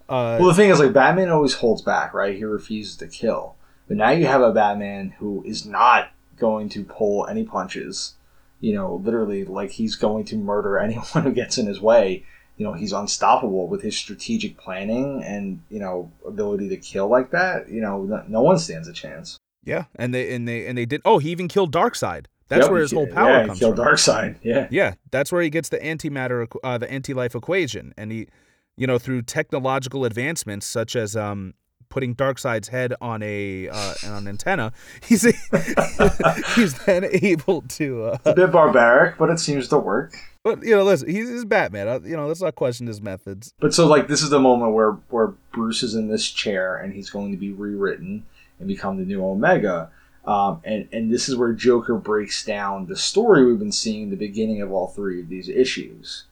Uh, Well, the thing is, like Batman always holds back, right? He refuses to kill. But now you have a Batman who is not going to pull any punches. You know, literally, like he's going to murder [laughs] anyone who gets in his way. You know, he's unstoppable with his strategic planning and you know ability to kill like that. You know, no, one stands a chance. yeah, and they and they and they did. Oh, he even killed Darkseid. That's Yep, where he his whole power yeah, comes killed from. Darkseid. [laughs] Yeah. Yeah, that's where he gets the antimatter, uh, the anti-life equation, and he, you know, through technological advancements such as um, putting Darkseid's head on a uh, on an antenna, [laughs] he's [laughs] he's then able to. Uh, A bit barbaric, but it seems to work. but you know, listen, he's, he's Batman. Uh, you know, let's not question his methods. But so like this is the moment where where Bruce is in this chair and he's going to be rewritten and become the new Omega. Um, and and this is where Joker breaks down the story we've been seeing in the beginning of all three of these issues.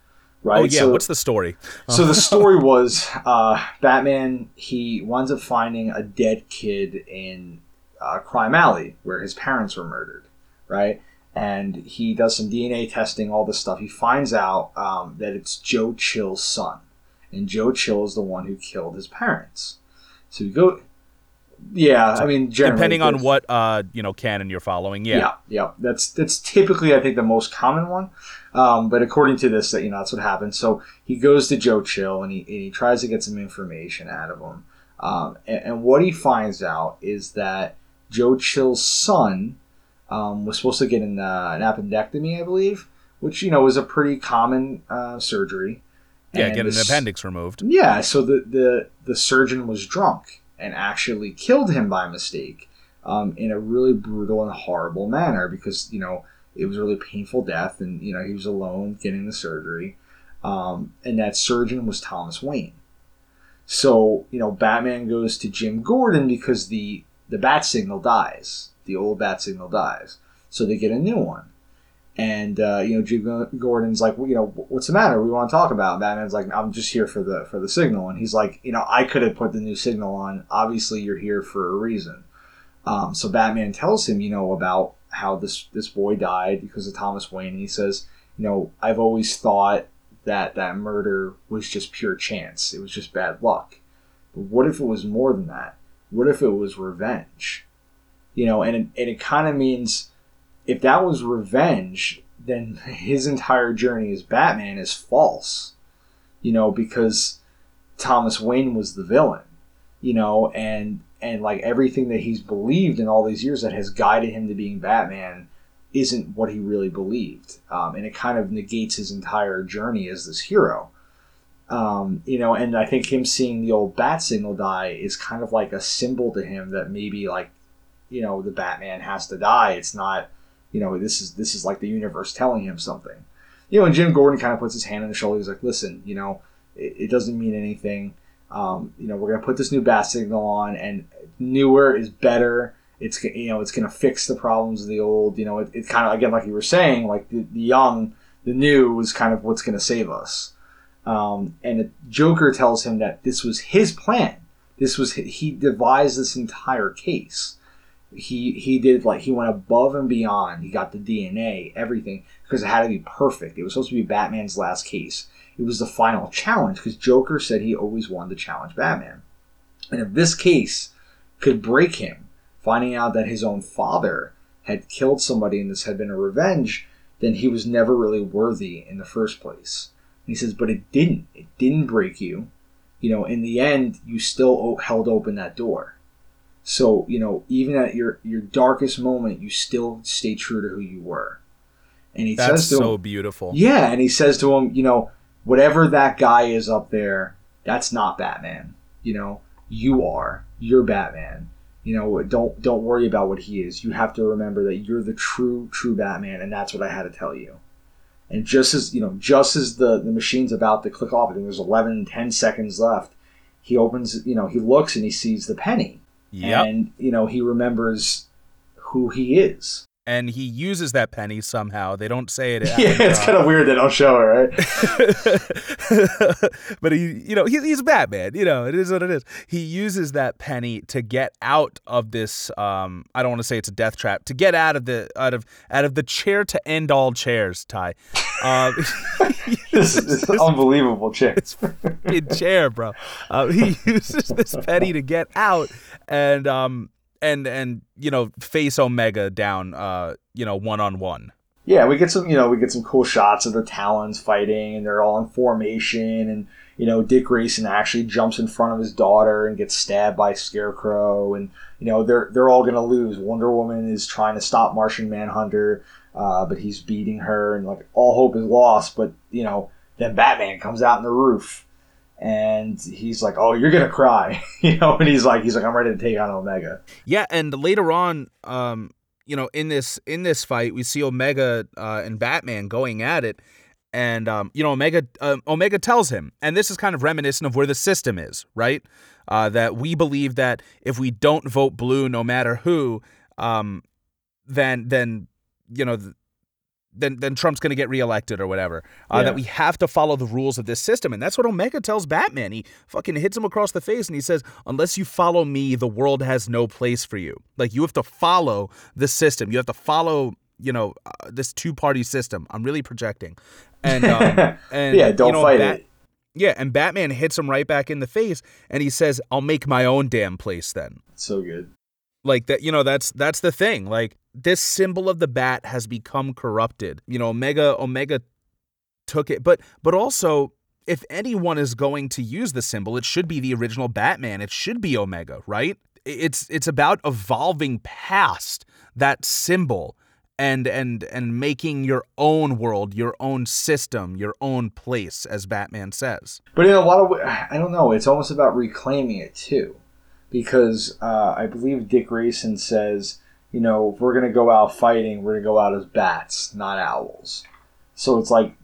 Right. Oh yeah, So, what's the story? so the [laughs] story was uh, Batman. He winds up finding a dead kid in uh, Crime Alley where his parents were murdered. Right. And he does some DNA testing, all this stuff. He finds out um, that it's Joe Chill's son, and Joe Chill is the one who killed his parents. So you go, yeah. I mean, Depending on what uh you know canon you're following, yeah. yeah, yeah. That's that's typically I think the most common one. Um, but according to this, that you know that's what happened. So he goes to Joe Chill and he and he tries to get some information out of him. Um, and, and what he finds out is that Joe Chill's son um, was supposed to get an, uh, an appendectomy, I believe, which you know is a pretty common uh, surgery. Yeah, get an this- appendix removed. yeah, so the, the, the surgeon was drunk and actually killed him by mistake um, in a really brutal and horrible manner because, you know, it was a really painful death and, you know, he was alone getting the surgery. Um, and that surgeon was Thomas Wayne. So, you know, Batman goes to Jim Gordon because the, the bat signal dies. The old bat signal dies. So they get a new one. And uh, you know, Jim Gordon's like, well, you know, what's the matter? We want to talk about. Batman's like, I'm just here for the for the signal, and he's like, you know, I could have put the new signal on. Obviously, you're here for a reason. Um, so Batman tells him, you know, about how this this boy died because of Thomas Wayne, he says, you know, I've always thought that that murder was just pure chance. It was just bad luck. But what if it was more than that? What if it was revenge? You know, and and it kind of means if that was revenge, then [laughs] his entire journey as Batman is false. You know, because Thomas Wayne was the villain. You know, and and like everything that he's believed in all these years that has guided him to being Batman isn't what he really believed, um, and it kind of negates his entire journey as this hero. Um, you know, and I think him seeing the old bat signal die is kind of like a symbol to him that maybe like, you know, the Batman has to die. It's not you know, this is this is like the universe telling him something. You know, and Jim Gordon kind of puts his hand on his shoulder. He's like, "Listen, you know, it, it doesn't mean anything. Um, you know, we're gonna put this new bat signal on, and newer is better. It's you know, it's gonna fix the problems of the old. You know, it, it kind of again, like you were saying, like the, the young, the new is kind of what's gonna save us. Um, and Joker tells him that this was his plan. This was he devised this entire case he he did like he went above and beyond. He got the DNA, everything because it had to be perfect. It was supposed to be Batman's last case. It was the final challenge because Joker said he always wanted to challenge Batman, and if this case could break him, finding out that his own father had killed somebody and this had been a revenge, then he was never really worthy in the first place. And he says, but it didn't. It didn't break you. You know, in the end, you still held open that door. So, you know, even at your, your darkest moment, you still stay true to who you were. And he That's says to him so him, beautiful. yeah, and he says to him, you know, whatever that guy is up there, that's not Batman. You know, you are. You're Batman. You know, don't don't worry about what he is. You have to remember that you're the true true Batman, and that's what I had to tell you. And just as you know, just as the the machine's about to click off, I think there's 11, 10 seconds left. He opens, you know, he looks and he sees the penny, Yep. and you know he remembers who he is. And he uses that penny somehow. They don't say it. [laughs] Yeah, it's kind of weird they don't show it, right? [laughs] but he, you know, he, he's a Batman. You know, it is what it is. He uses that penny to get out of this. Um, I don't want to say it's a death trap. To get out of the out of out of the chair to end all chairs. Ty, um, [laughs] this is this unbelievable chick. fucking chair, bro. Uh, he uses this penny to get out and um and and you know face Omega down. Uh, you know, one on one. Yeah, we get some, you know, we get some cool shots of the Talons fighting, and they're all in formation, and you know, Dick Grayson actually jumps in front of his daughter and gets stabbed by Scarecrow, and you know, they're they're all gonna lose. Wonder Woman is trying to stop Martian Manhunter, uh, but he's beating her, and like all hope is lost. But you know, then Batman comes out in the roof, and he's like, "Oh, you're gonna cry," [laughs] you know, and he's like, he's like, "I'm ready to take on Omega." Yeah, and later on, um, you know, in this in this fight, we see Omega uh, and Batman going at it, and um, you know, Omega uh, Omega tells him, and this is kind of reminiscent of where the system is, right? Uh, that we believe that if we don't vote blue, no matter who, um, then then you know. th- then, then Trump's going to get reelected or whatever. Uh, Yeah. That we have to follow the rules of this system, and that's what Omega tells Batman. He fucking hits him across the face, and he says, "Unless you follow me, the world has no place for you. Like you have to follow the system. You have to follow, you know, uh, this two-party system. I'm really projecting, and um, [laughs] and yeah, don't you know, fight Bat- it. Yeah, and Batman hits him right back in the face, and he says, "I'll make my own damn place then." So good. like that you know that's that's the thing like this symbol of the bat has become corrupted. You know omega omega took it. But but also if anyone is going to use the symbol it should be the original batman. It should be omega right? It's it's about evolving past that symbol and and and making your own world your own system your own place as batman says. But in a lot of, I don't know. It's almost about reclaiming it too, because uh, I believe Dick Grayson says, you know, if we're gonna go out fighting, we're gonna go out as bats, not owls. So it's like,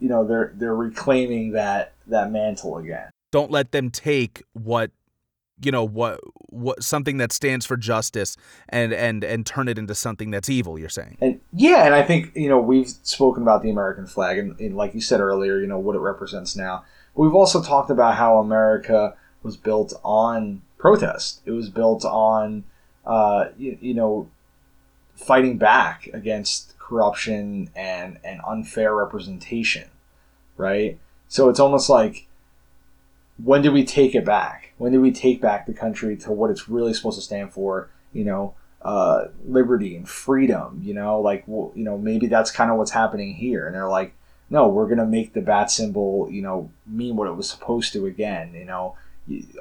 you know, they're they're reclaiming that that mantle again. don't let them take what you know what what something that stands for justice and and and turn it into something that's evil you're saying And yeah, and I think you know we've spoken about the American flag, and, and like you said earlier, you know what it represents now. But we've also talked about how America was built on protest. It was built on, uh, you, you know, fighting back against corruption and and unfair representation, right? So it's almost like, when do we take it back? When do we take back the country to what it's really supposed to stand for? You know, uh, liberty and freedom. You know, like well, you know maybe that's kind of what's happening here. And they're like, no, we're gonna make the bat symbol, you know, mean what it was supposed to again. You know,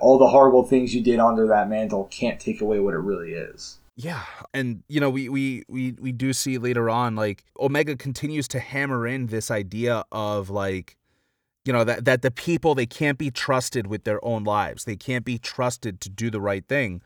All the horrible things you did under that mantle can't take away what it really is. yeah and you know we we we we do see later on like omega continues to hammer in this idea of like you know that that the people they can't be trusted with their own lives. They can't be trusted to do the right thing.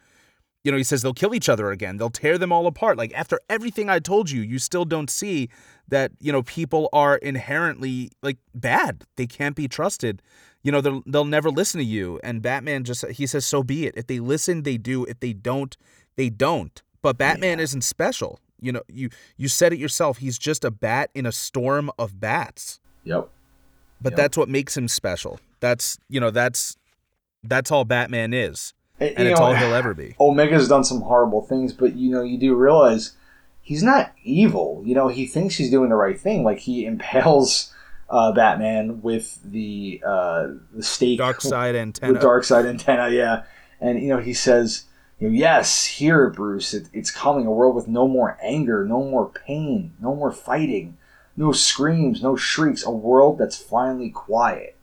You know he says they'll kill each other again. They'll tear them all apart. Like after everything i told you you still don't see that you know people are inherently like bad. They can't be trusted. You know they'll, they'll never listen to you. And batman just he says so be it. If they listen they do. If they don't they don't. But batman isn't special. You know you you said it yourself. He's just a bat in a storm of bats. Yep. but Yep. that's what makes him special. That's you know that's that's all batman is. And, and it's know, all he'll ever be. Omega's done some horrible things, but you know, you do realize he's not evil. You know, he thinks he's doing the right thing. Like he [laughs] impales uh, Batman with the uh, the stake, Darkseid antenna, the Darkseid antenna. Yeah, and you know, he says, you know, "Yes, here, Bruce. It, it's coming. A world with no more anger, no more pain, no more fighting, no screams, no shrieks. A world that's finally quiet."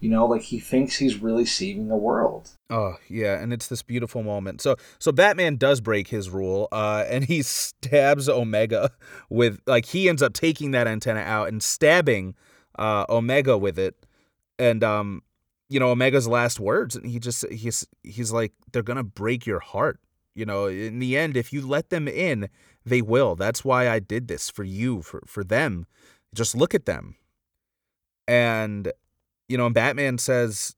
You know, like he thinks he's really saving the world. Oh yeah, and it's this beautiful moment. So so Batman does break his rule, uh, and he stabs Omega with like he ends up taking that antenna out and stabbing uh, Omega with it, and um, you know Omega's last words, and he just he's he's like they're gonna break your heart. You know, in the end, if you let them in, they will. That's why I did this for you, for for them. Just look at them. And you know, and Batman says,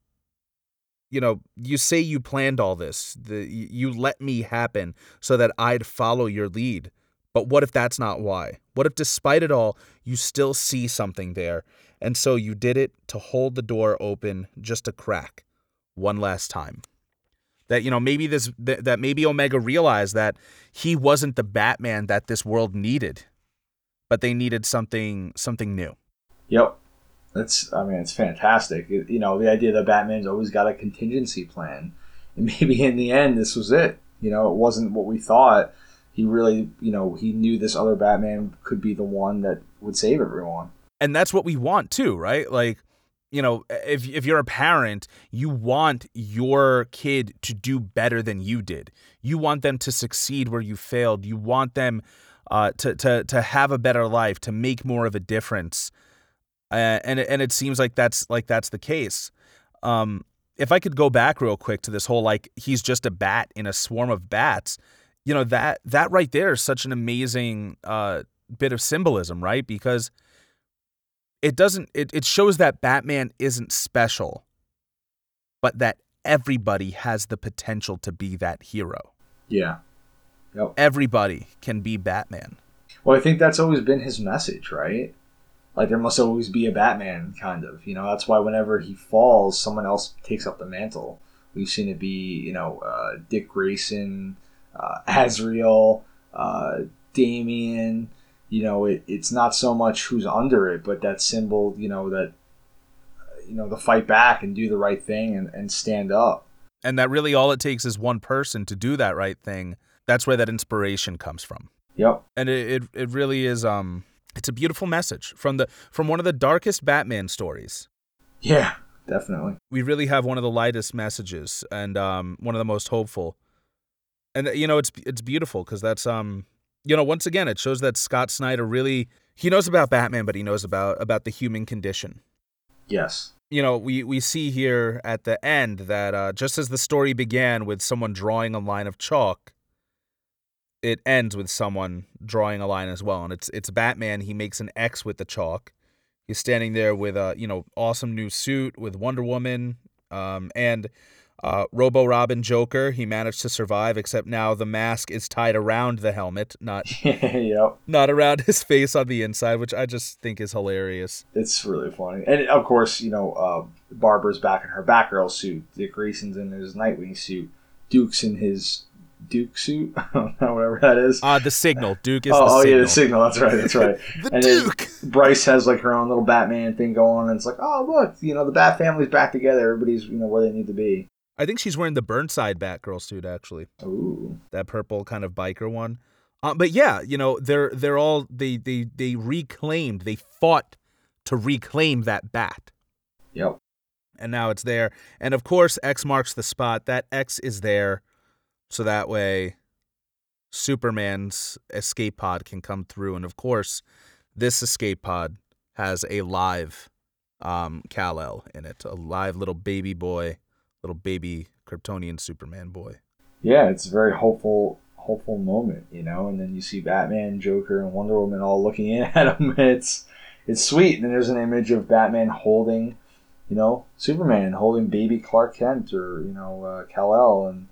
you know, you say you planned all this. The you let me happen so that I'd follow your lead. But what if that's not why? What if despite it all, you still see something there and so you did it to hold the door open just a crack one last time? That you know, maybe this that, that maybe Omega realized that he wasn't the Batman that this world needed, but they needed something something new. Yep. That's, I mean, it's fantastic. It, you know, the idea that Batman's always got a contingency plan. [laughs] And maybe in the end, this was it. You know, it wasn't what we thought. He really, you know, he knew this other Batman could be the one that would save everyone. And that's what we want too, right? Like, you know, if if you're a parent, you want your kid to do better than you did. You want them to succeed where you failed. You want them uh, to to to have a better life, to make more of a difference. Uh, and and it seems like that's like that's the case. Um, if I could go back real quick to this whole like he's just a bat in a swarm of bats, you know that that right there is such an amazing uh, bit of symbolism, right? Because it doesn't it, it shows that Batman isn't special, but that everybody has the potential to be that hero. Yeah. Yep. Everybody can be Batman. Well, I think that's always been his message, right? Like there must always be a Batman, kind of. You know, that's why whenever he falls, someone else takes up the mantle. We've seen it be, you know, uh, Dick Grayson, uh, [laughs] Azrael, uh, Damian, you know, it, it's not so much who's under it, but that symbol, you know, that, you know, the fight back and do the right thing and, and stand up. And that really all it takes is one person to do that right thing. That's where that inspiration comes from. Yep. And it, it, it really is, um, it's a beautiful message from the, from one of the darkest Batman stories. Yeah, definitely. We really have one of the lightest messages and, um, one of the most hopeful. And, you know, it's, it's beautiful because that's, um, you know, once again, it shows that Scott Snyder really he knows about Batman, but he knows about about the human condition. Yes. You know, we we see here at the end that uh, just as the story began with someone drawing a line of chalk, it ends with someone drawing a line as well, and it's it's Batman. He makes an X with the chalk. He's standing there with a you know awesome new suit with Wonder Woman, um, and uh, Robo Robin Joker, he managed to survive, except now the mask is tied around the helmet, not [laughs] yep. not around his face on the inside, which I just think is hilarious. It's really funny, and of course, you know, uh, Barbara's back in her Batgirl suit. Dick Grayson's in his Nightwing suit. Duke's in his Duke suit, [laughs] whatever that is. Uh, the signal. Duke is. Oh, oh yeah, the signal. That's right. That's right. [laughs] the and Duke. Bryce has like her own little Batman thing going, and it's like, oh look, you know, the Bat family's back together. Everybody's you know where they need to be. I think she's wearing the Burnside Batgirl suit actually. Ooh. That purple kind of biker one. Um, but yeah, you know, they're they're all they they they reclaimed, they fought to reclaim that bat. Yep. And now it's there. And of course, X marks the spot. That X is there so that way Superman's escape pod can come through. And of course, this escape pod has a live um Kal-El in it, a live little baby boy little baby Kryptonian Superman boy. Yeah, it's a very hopeful hopeful moment, you know, and then you see Batman, Joker, and Wonder Woman all looking [laughs] in at him. It's it's sweet. And then there's an image of Batman holding, you know, Superman holding baby Clark Kent or you know uh, Kal El, and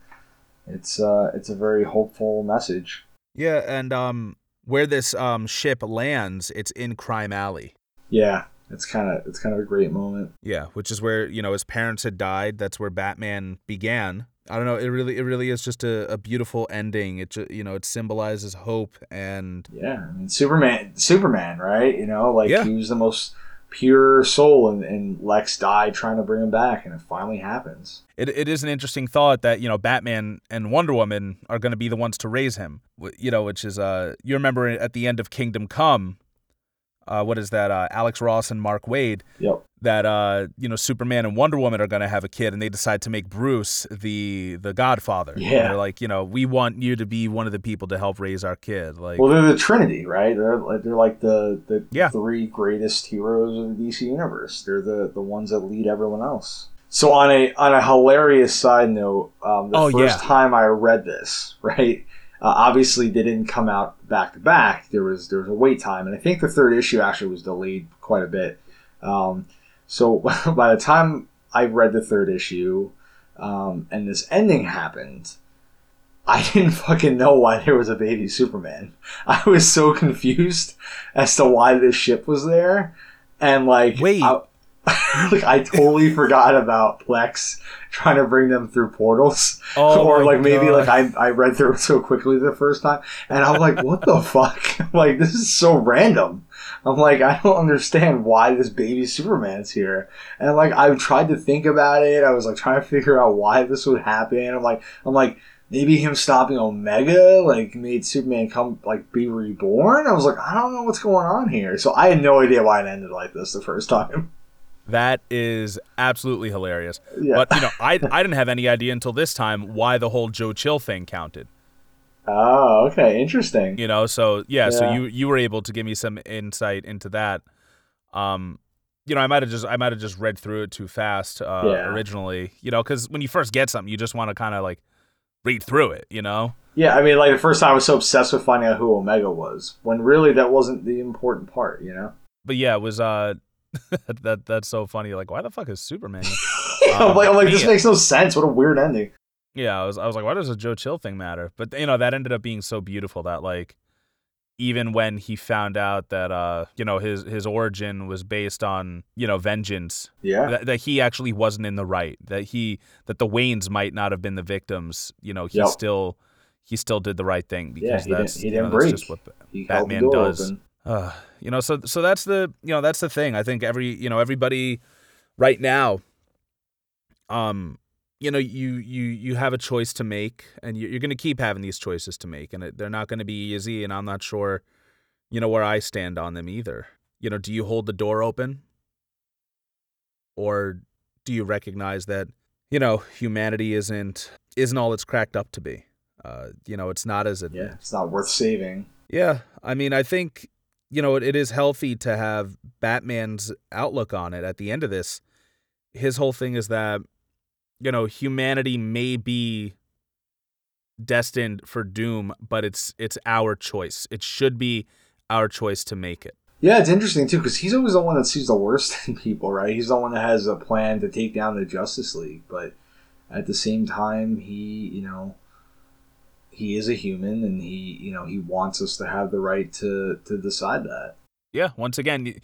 it's uh, it's a very hopeful message. Yeah, and um, where this um ship lands, it's in Crime Alley. Yeah, it's kind of it's kind of a great moment. Yeah, which is where you know his parents had died. That's where Batman began. I don't know. It really it really is just a, a beautiful ending. It you know it symbolizes hope and yeah. I mean Superman Superman right? You know like Yeah. he was the most pure soul, and, and Lex died trying to bring him back, and it finally happens. it, it is an interesting thought that you know Batman and Wonder Woman are going to be the ones to raise him. You know, which is uh you remember at the end of Kingdom Come, uh what is that? Uh, Alex Ross and Mark Waid Yep. That uh you know Superman and Wonder Woman are going to have a kid, and they decide to make Bruce the the Godfather. And Yeah. they're like you know we want you to be one of the people to help raise our kid. Like Well, they're the Trinity, right? They're like they're like the the Yeah. three greatest heroes of the DC universe. They're the the ones that lead everyone else. So on a on a hilarious side note, um, the Oh, first yeah. time I read this, [laughs] right? Uh, obviously, they didn't come out back to back. There was there was a wait time, and I think the third issue actually was delayed quite a bit. Um, so [laughs] by the time I read the third issue, um, and this ending happened, I [laughs] didn't fucking know why there was a baby Superman. [laughs] I was so confused as to why this ship was there, and like Wait. I, [laughs] like I totally forgot about Lex trying to bring them through portals, [laughs] Oh or like maybe God. like I I read through it so quickly the first time, and I'm like, what the fuck? [laughs] like this is so random. I'm like, I don't understand why this baby Superman's here. And like I've tried to think about it. I was like trying to figure out why this would happen. I'm like I'm like maybe him stopping Omega like made Superman come like be reborn. I was like, I don't know what's going on here. So I had no idea why it ended like this the first time. That is absolutely hilarious. Yeah. But you know, I I didn't have any idea until this time why the whole Joe Chill thing counted. Oh, okay, interesting. You know, so yeah, so you you were able to give me some insight into that. Um, you know, I might have just I might have just read through it too fast uh, Yeah. originally. You know, because when you first get something, you just want to kind of like read through it. You know. Yeah, I mean, like the first time I was so obsessed with finding out who Omega was, when really that wasn't the important part, you know? But yeah, it was uh [laughs] that that's so funny. Like, why the fuck is Superman? [laughs] here? I'm like, I'm like, this yeah. makes no sense. What a weird ending. Yeah, I was I was like, why does a Joe Chill thing matter? But you know, that ended up being so beautiful that like even when he found out that uh, you know, his his origin was based on, you know, vengeance, Yeah, that, that he actually wasn't in the right. That he that the Waynes might not have been the victims, you know, he Yep. still he still did the right thing yeah. because He didn't, he didn't that's break. just what he Batman does. open. Uh, you know, so so that's the you know that's the thing. I think every you know everybody right now, um, you know you you you have a choice to make, and you- you're going to keep having these choices to make, and it, they're not going to be easy. And I'm not sure, you know, where I stand on them either. You know, do you hold the door open, or do you recognize that you know humanity isn't isn't all it's cracked up to be? Uh, you know, it's not as it Yeah, it's not worth saving. yeah, I mean, I think you know it, it is healthy to have Batman's outlook on it. At the end of this, his whole thing is that you know humanity may be destined for doom, but it's it's our choice. It should be our choice to make it. Yeah, it's interesting too because he's always the one that sees the worst in people, right? He's the one that has a plan to take down the Justice League, but at the same time, he, you know, he is a human, and he, you know, he wants us to have the right to to decide that. Yeah, once again,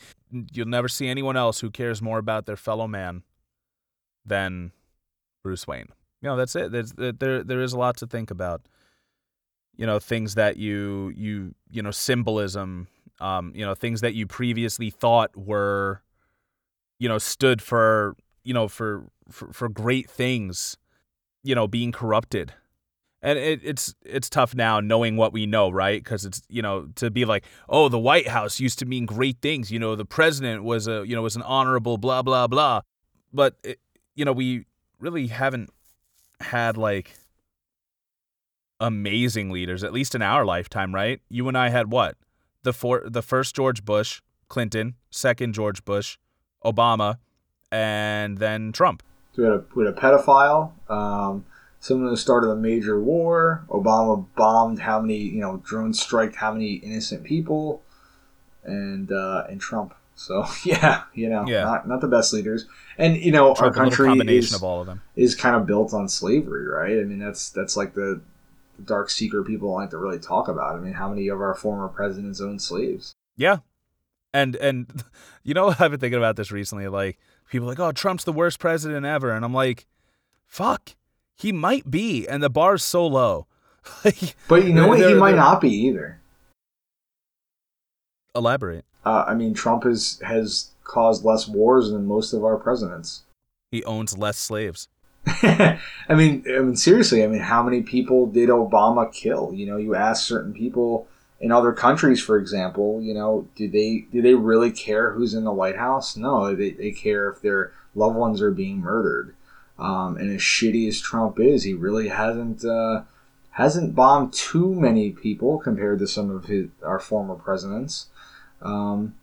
you'll never see anyone else who cares more about their fellow man than Bruce Wayne. You know, that's it. There's there there is a lot to think about. You know, things that you you you know symbolism. Um, you know, things that you previously thought were, you know, stood for you know for for, for great things. You know, being corrupted and it, it's it's tough now knowing what we know, right? Because it's you know to be like, oh, the White House used to mean great things. You know, the president was a you know was an honorable blah blah blah, but it, you know we really haven't had like amazing leaders, at least in our lifetime, right? You and I had what the for the first George Bush, Clinton, second George Bush, Obama, and then Trump. We had a, we had a pedophile, um, someone start of a major war. Obama bombed how many, you know, drones striked how many innocent people, and uh, and Trump. So [laughs] yeah, you know, Yeah. not not the best leaders. And you know, Trump, our country combination is, of all of them. is kind of built on slavery, right? I mean, that's that's like the dark secret people like to really talk about. I mean, how many of our former presidents owned slaves? Yeah. And and [laughs] you know I've been thinking about this recently. Like people are like, oh, Trump's the worst president ever, and I'm like, fuck, he might be, and the bar's so low. [laughs] like, But you know what? He might they're- not be either. elaborate. Uh, I mean, Trump has has caused less wars than most of our presidents. He owns less slaves. [laughs] I mean, I mean, seriously. I mean, how many people did Obama kill? You know, you ask certain people in other countries, for example. You know, do they do they really care who's in the White House? No, they they care if their loved ones are being murdered. Um, and as shitty as Trump is, he really hasn't uh, hasn't bombed too many people compared to some of his our former presidents. Um,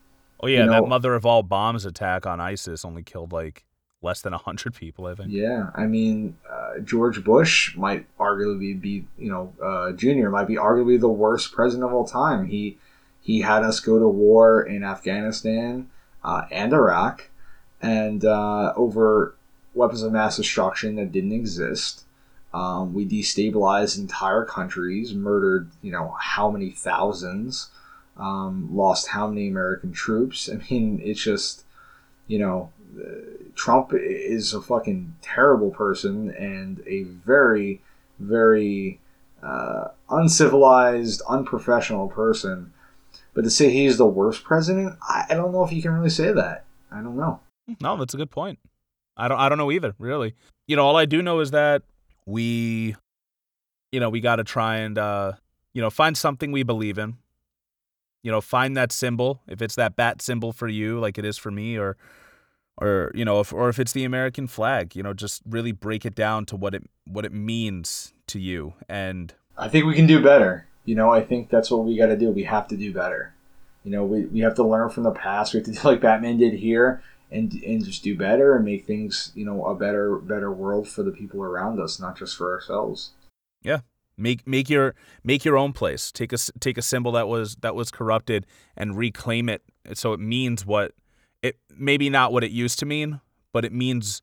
Oh yeah, You that mother of all bombs attack on ISIS only killed like less than 100 people, I think. Yeah, I mean, uh, George Bush might arguably be, you know, uh, Junior might be arguably the worst president of all time. He he had us go to war in Afghanistan uh, and Iraq, and uh, over weapons of mass destruction that didn't exist. Um, we destabilized entire countries, murdered, you know, how many thousands, um, lost how many American troops. [laughs] I mean, it's just, you know, Trump is a fucking terrible person and a very, very uh, uncivilized, unprofessional person. But to say he's the worst president, I, I don't know if you can really say that. I don't know. No, that's a good point. I don't. I don't know either. Really, you know, all I do know is that we, you know, we got to try and, uh, you know, find something we believe in. You know, find that symbol. If it's that bat symbol for you, like it is for me, or or you know if or if it's the American flag, you know, just really break it down to what it what it means to you. And I think we can do better. You know, I think that's what we got to do. We have to do better. You know, we, we have to learn from the past. We have to do [laughs] like Batman did here and and just do better and make things, you know, a better better world for the people around us, not just for ourselves. Yeah. Make make your make your own place. Take a take a symbol that was that was corrupted and reclaim it so it means what it maybe not what it used to mean, but it means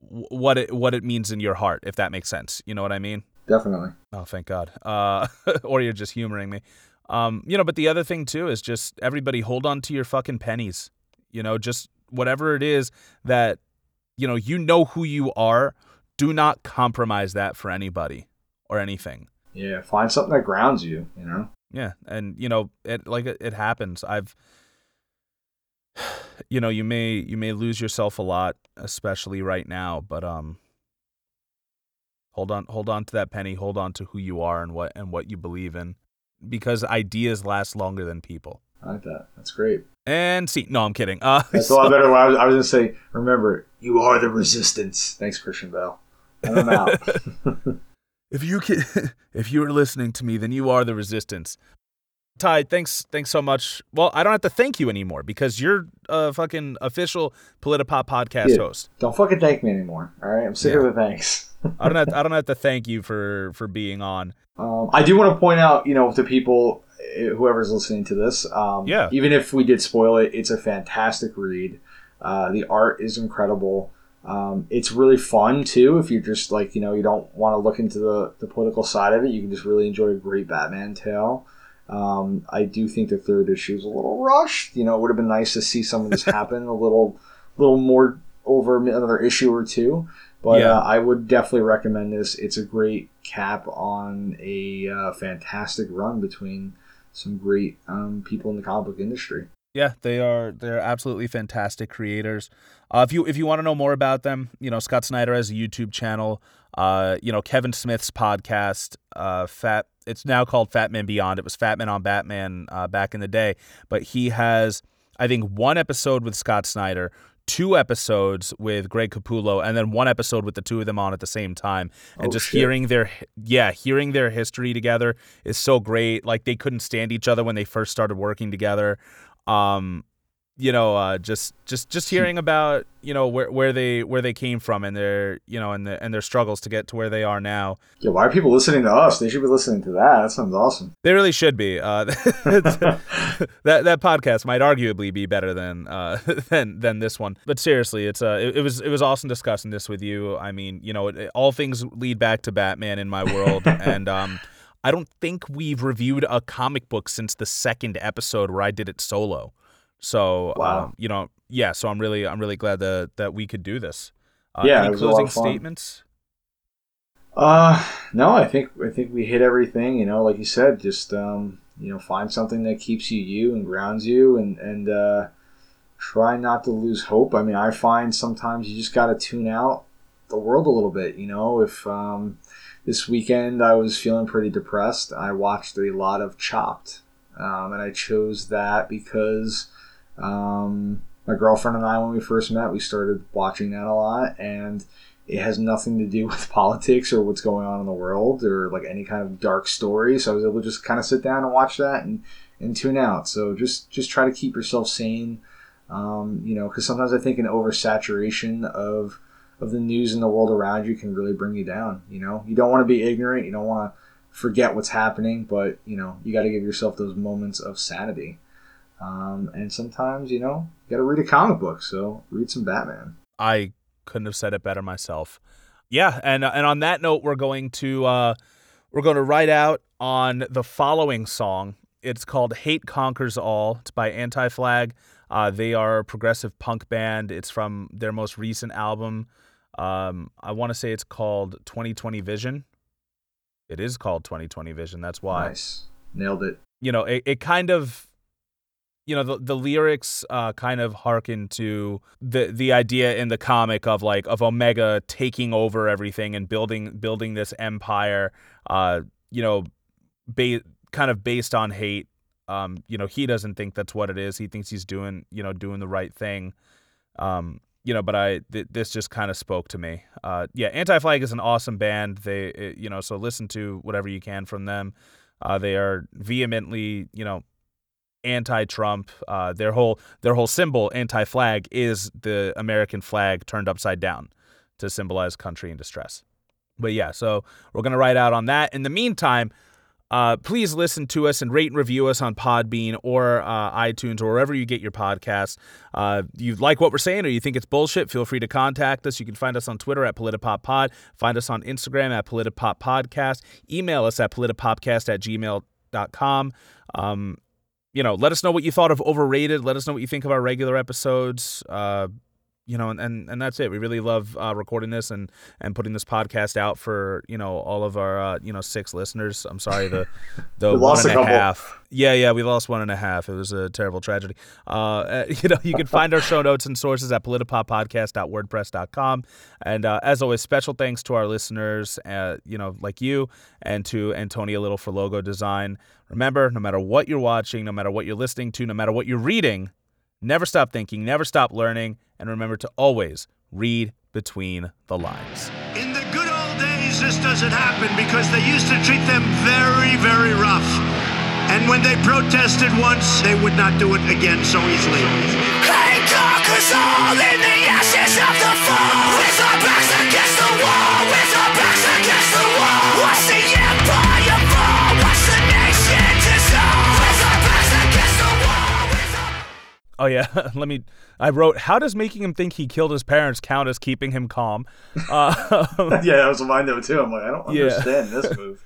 what it what it means in your heart, if that makes sense. You know what I mean? Definitely. Oh, thank God. Uh, [laughs] or you're just humoring me. Um, you know, but the other thing too is just everybody hold on to your fucking pennies. You know, just whatever it is that you know, you know who you are. Do not compromise that for anybody or anything. Yeah, find something that grounds you. You know. Yeah, and you know, it like it, it happens. I've [sighs] you know you may you may lose yourself a lot especially right now but um hold on hold on to that penny hold on to who you are and what and what you believe in because ideas last longer than people i like that that's great and see no i'm kidding uh that's [laughs] so, a lot better I was, I was gonna say remember you are the resistance thanks christian bale i'm out [laughs] if you can [laughs] if you are listening to me then you are the resistance Ty, thanks, thanks so much. Well, I don't have to thank you anymore because you're a fucking official Politipop podcast yeah, host. Don't fucking thank me anymore. All right, I'm sick yeah. of the thanks. I don't have, I don't have to thank you for for being on. Um, I do want to point out, you know, to people, whoever's listening to this, um, yeah, even if we did spoil it, it's a fantastic read. Uh, the art is incredible. Um, it's really fun too. If you're just like, you know, you don't want to look into the, the political side of it, you can just really enjoy a great Batman tale. Um, I do think the third issue is a little rushed. You know, it would have been nice to see some of this [laughs] happen a little, little more over another issue or two. But yeah. uh, I would definitely recommend this. It's a great cap on a uh, fantastic run between some great um, people in the comic book industry. Yeah, they are. They're absolutely fantastic creators. Uh, if you if you want to know more about them, you know Scott Snyder has a YouTube channel. Uh, you know Kevin Smith's podcast, uh, Fat it's now called Fat Man Beyond. It was Fat Man on Batman uh, back in the day, but he has I think one episode with Scott Snyder, two episodes with Greg Capullo, and then one episode with the two of them on at the same time. And oh, just shit. hearing their yeah, hearing their history together is so great. Like they couldn't stand each other when they first started working together. Um, you know, uh, just just just hearing about you know where where they where they came from and their you know and the, and their struggles to get to where they are now. Yeah, why are people listening to us? They should be listening to that. That sounds awesome. They really should be. Uh, [laughs] that that podcast might arguably be better than uh, [laughs] than than this one. But seriously, it's uh, it, it, was it was awesome discussing this with you. I mean, you know, it, all things lead back to Batman in my world, [laughs] and um. I don't think we've reviewed a comic book since the second episode where I did it solo. So wow. um, you know, yeah. So I'm really I'm really glad that that we could do this. Uh, yeah. Any closing statements? Uh, no. I think I think we hit everything. You know, like you said, just um, you know, find something that keeps you you and grounds you, and and uh, try not to lose hope. I mean, I find sometimes you just got to tune out the world a little bit. You know, if um, this weekend I was feeling pretty depressed, I watched a lot of Chopped, um, and I chose that because um, my girlfriend and I, when we first met, we started watching that a lot, and it has nothing to do [laughs] with politics or what's going on in the world or like any kind of dark story. So I was able to just kind of sit down and watch that and, and tune out. So just just try to keep yourself sane. Um, you know, because sometimes I think an oversaturation of of the news in the world around you can really bring you down. You know, you don't want to be ignorant. You don't want to forget what's happening, but you know, you got to give yourself those moments of sanity. Um, and sometimes, you know, you got to read a comic book. So read some Batman. I couldn't have said it better myself. Yeah, and and on that note, we're going to uh, we're going to write out on the following song. It's called "Hate Conquers All." It's by Anti Flag. Uh, they are a progressive punk band. It's from their most recent album. Um, I want to say it's called 2020 Vision. It is called 2020 Vision. That's why. Nice, nailed it. You know, it, it kind of you know the, the lyrics uh, kind of harken to the the idea in the comic of like of Omega taking over everything and building building this empire. Uh, you know, ba- kind of based on hate. Um, you know, he doesn't think that's what it is. He thinks he's doing you know doing the right thing. Um, you know, but I th- this just kind of spoke to me. Uh, yeah, Anti Flag is an awesome band. They it, you know so listen to whatever you can from them. Uh, they are vehemently you know anti-Trump. Uh, their whole their whole symbol, anti-flag, is the American flag turned upside down to symbolize country in distress. But yeah, so we're gonna write out on that. In the meantime, uh, please listen to us and rate and review us on Podbean or uh, iTunes or wherever you get your podcasts. Uh, you like what we're saying or you think it's bullshit, feel free to contact us. You can find us on Twitter at PolitiPopPod, find us on Instagram at PolitiPopPodcast, email us at PolitiPopcast at gmail.com. Um, you know, let us know what you thought of overrated. Let us know what you think of our regular episodes. Uh, you know, and, and, and that's it. We really love uh, recording this and, and putting this podcast out for you know all of our uh, you know six listeners. I'm sorry the [laughs] the one and a, a half. Yeah, yeah, we lost one and a half. It was a terrible tragedy. Uh, [laughs] you know, you can find our show notes and sources at politipoppodcast.wordpress.com. And uh, as always, special thanks to our listeners, uh, you know, like you, and to Antonia Little for logo design. Remember, no matter what you're watching, no matter what you're listening to, no matter what you're reading, never stop thinking, never stop learning, and remember to always read between the lines. In the good old days, this doesn't happen because they used to treat them very, very rough. And when they protested once, they would not do it again so easily. Hate conquers all in the ashes of the fall. With our backs against the wall, with our backs against the wall. Watch the Oh yeah, [laughs] let me. I wrote, "How does making him think he killed his parents count as keeping him calm?" [laughs] Uh, [laughs] yeah, that was my note too. I'm like, I don't Yeah. understand this move.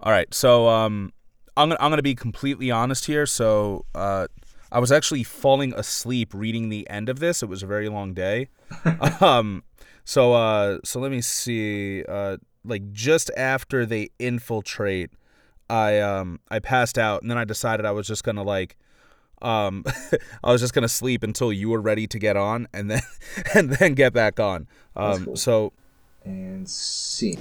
All right, so um, I'm gonna I'm gonna be completely honest here. So uh, I was actually falling asleep reading the end of this. It was a very long day. um, so uh, so let me see. Uh, like just after they infiltrate, I um I passed out, and then I decided I was just gonna like. Um, [laughs] I was just gonna sleep until you were ready to get on, and then [laughs] and then get back on. Um, cool. so And scene.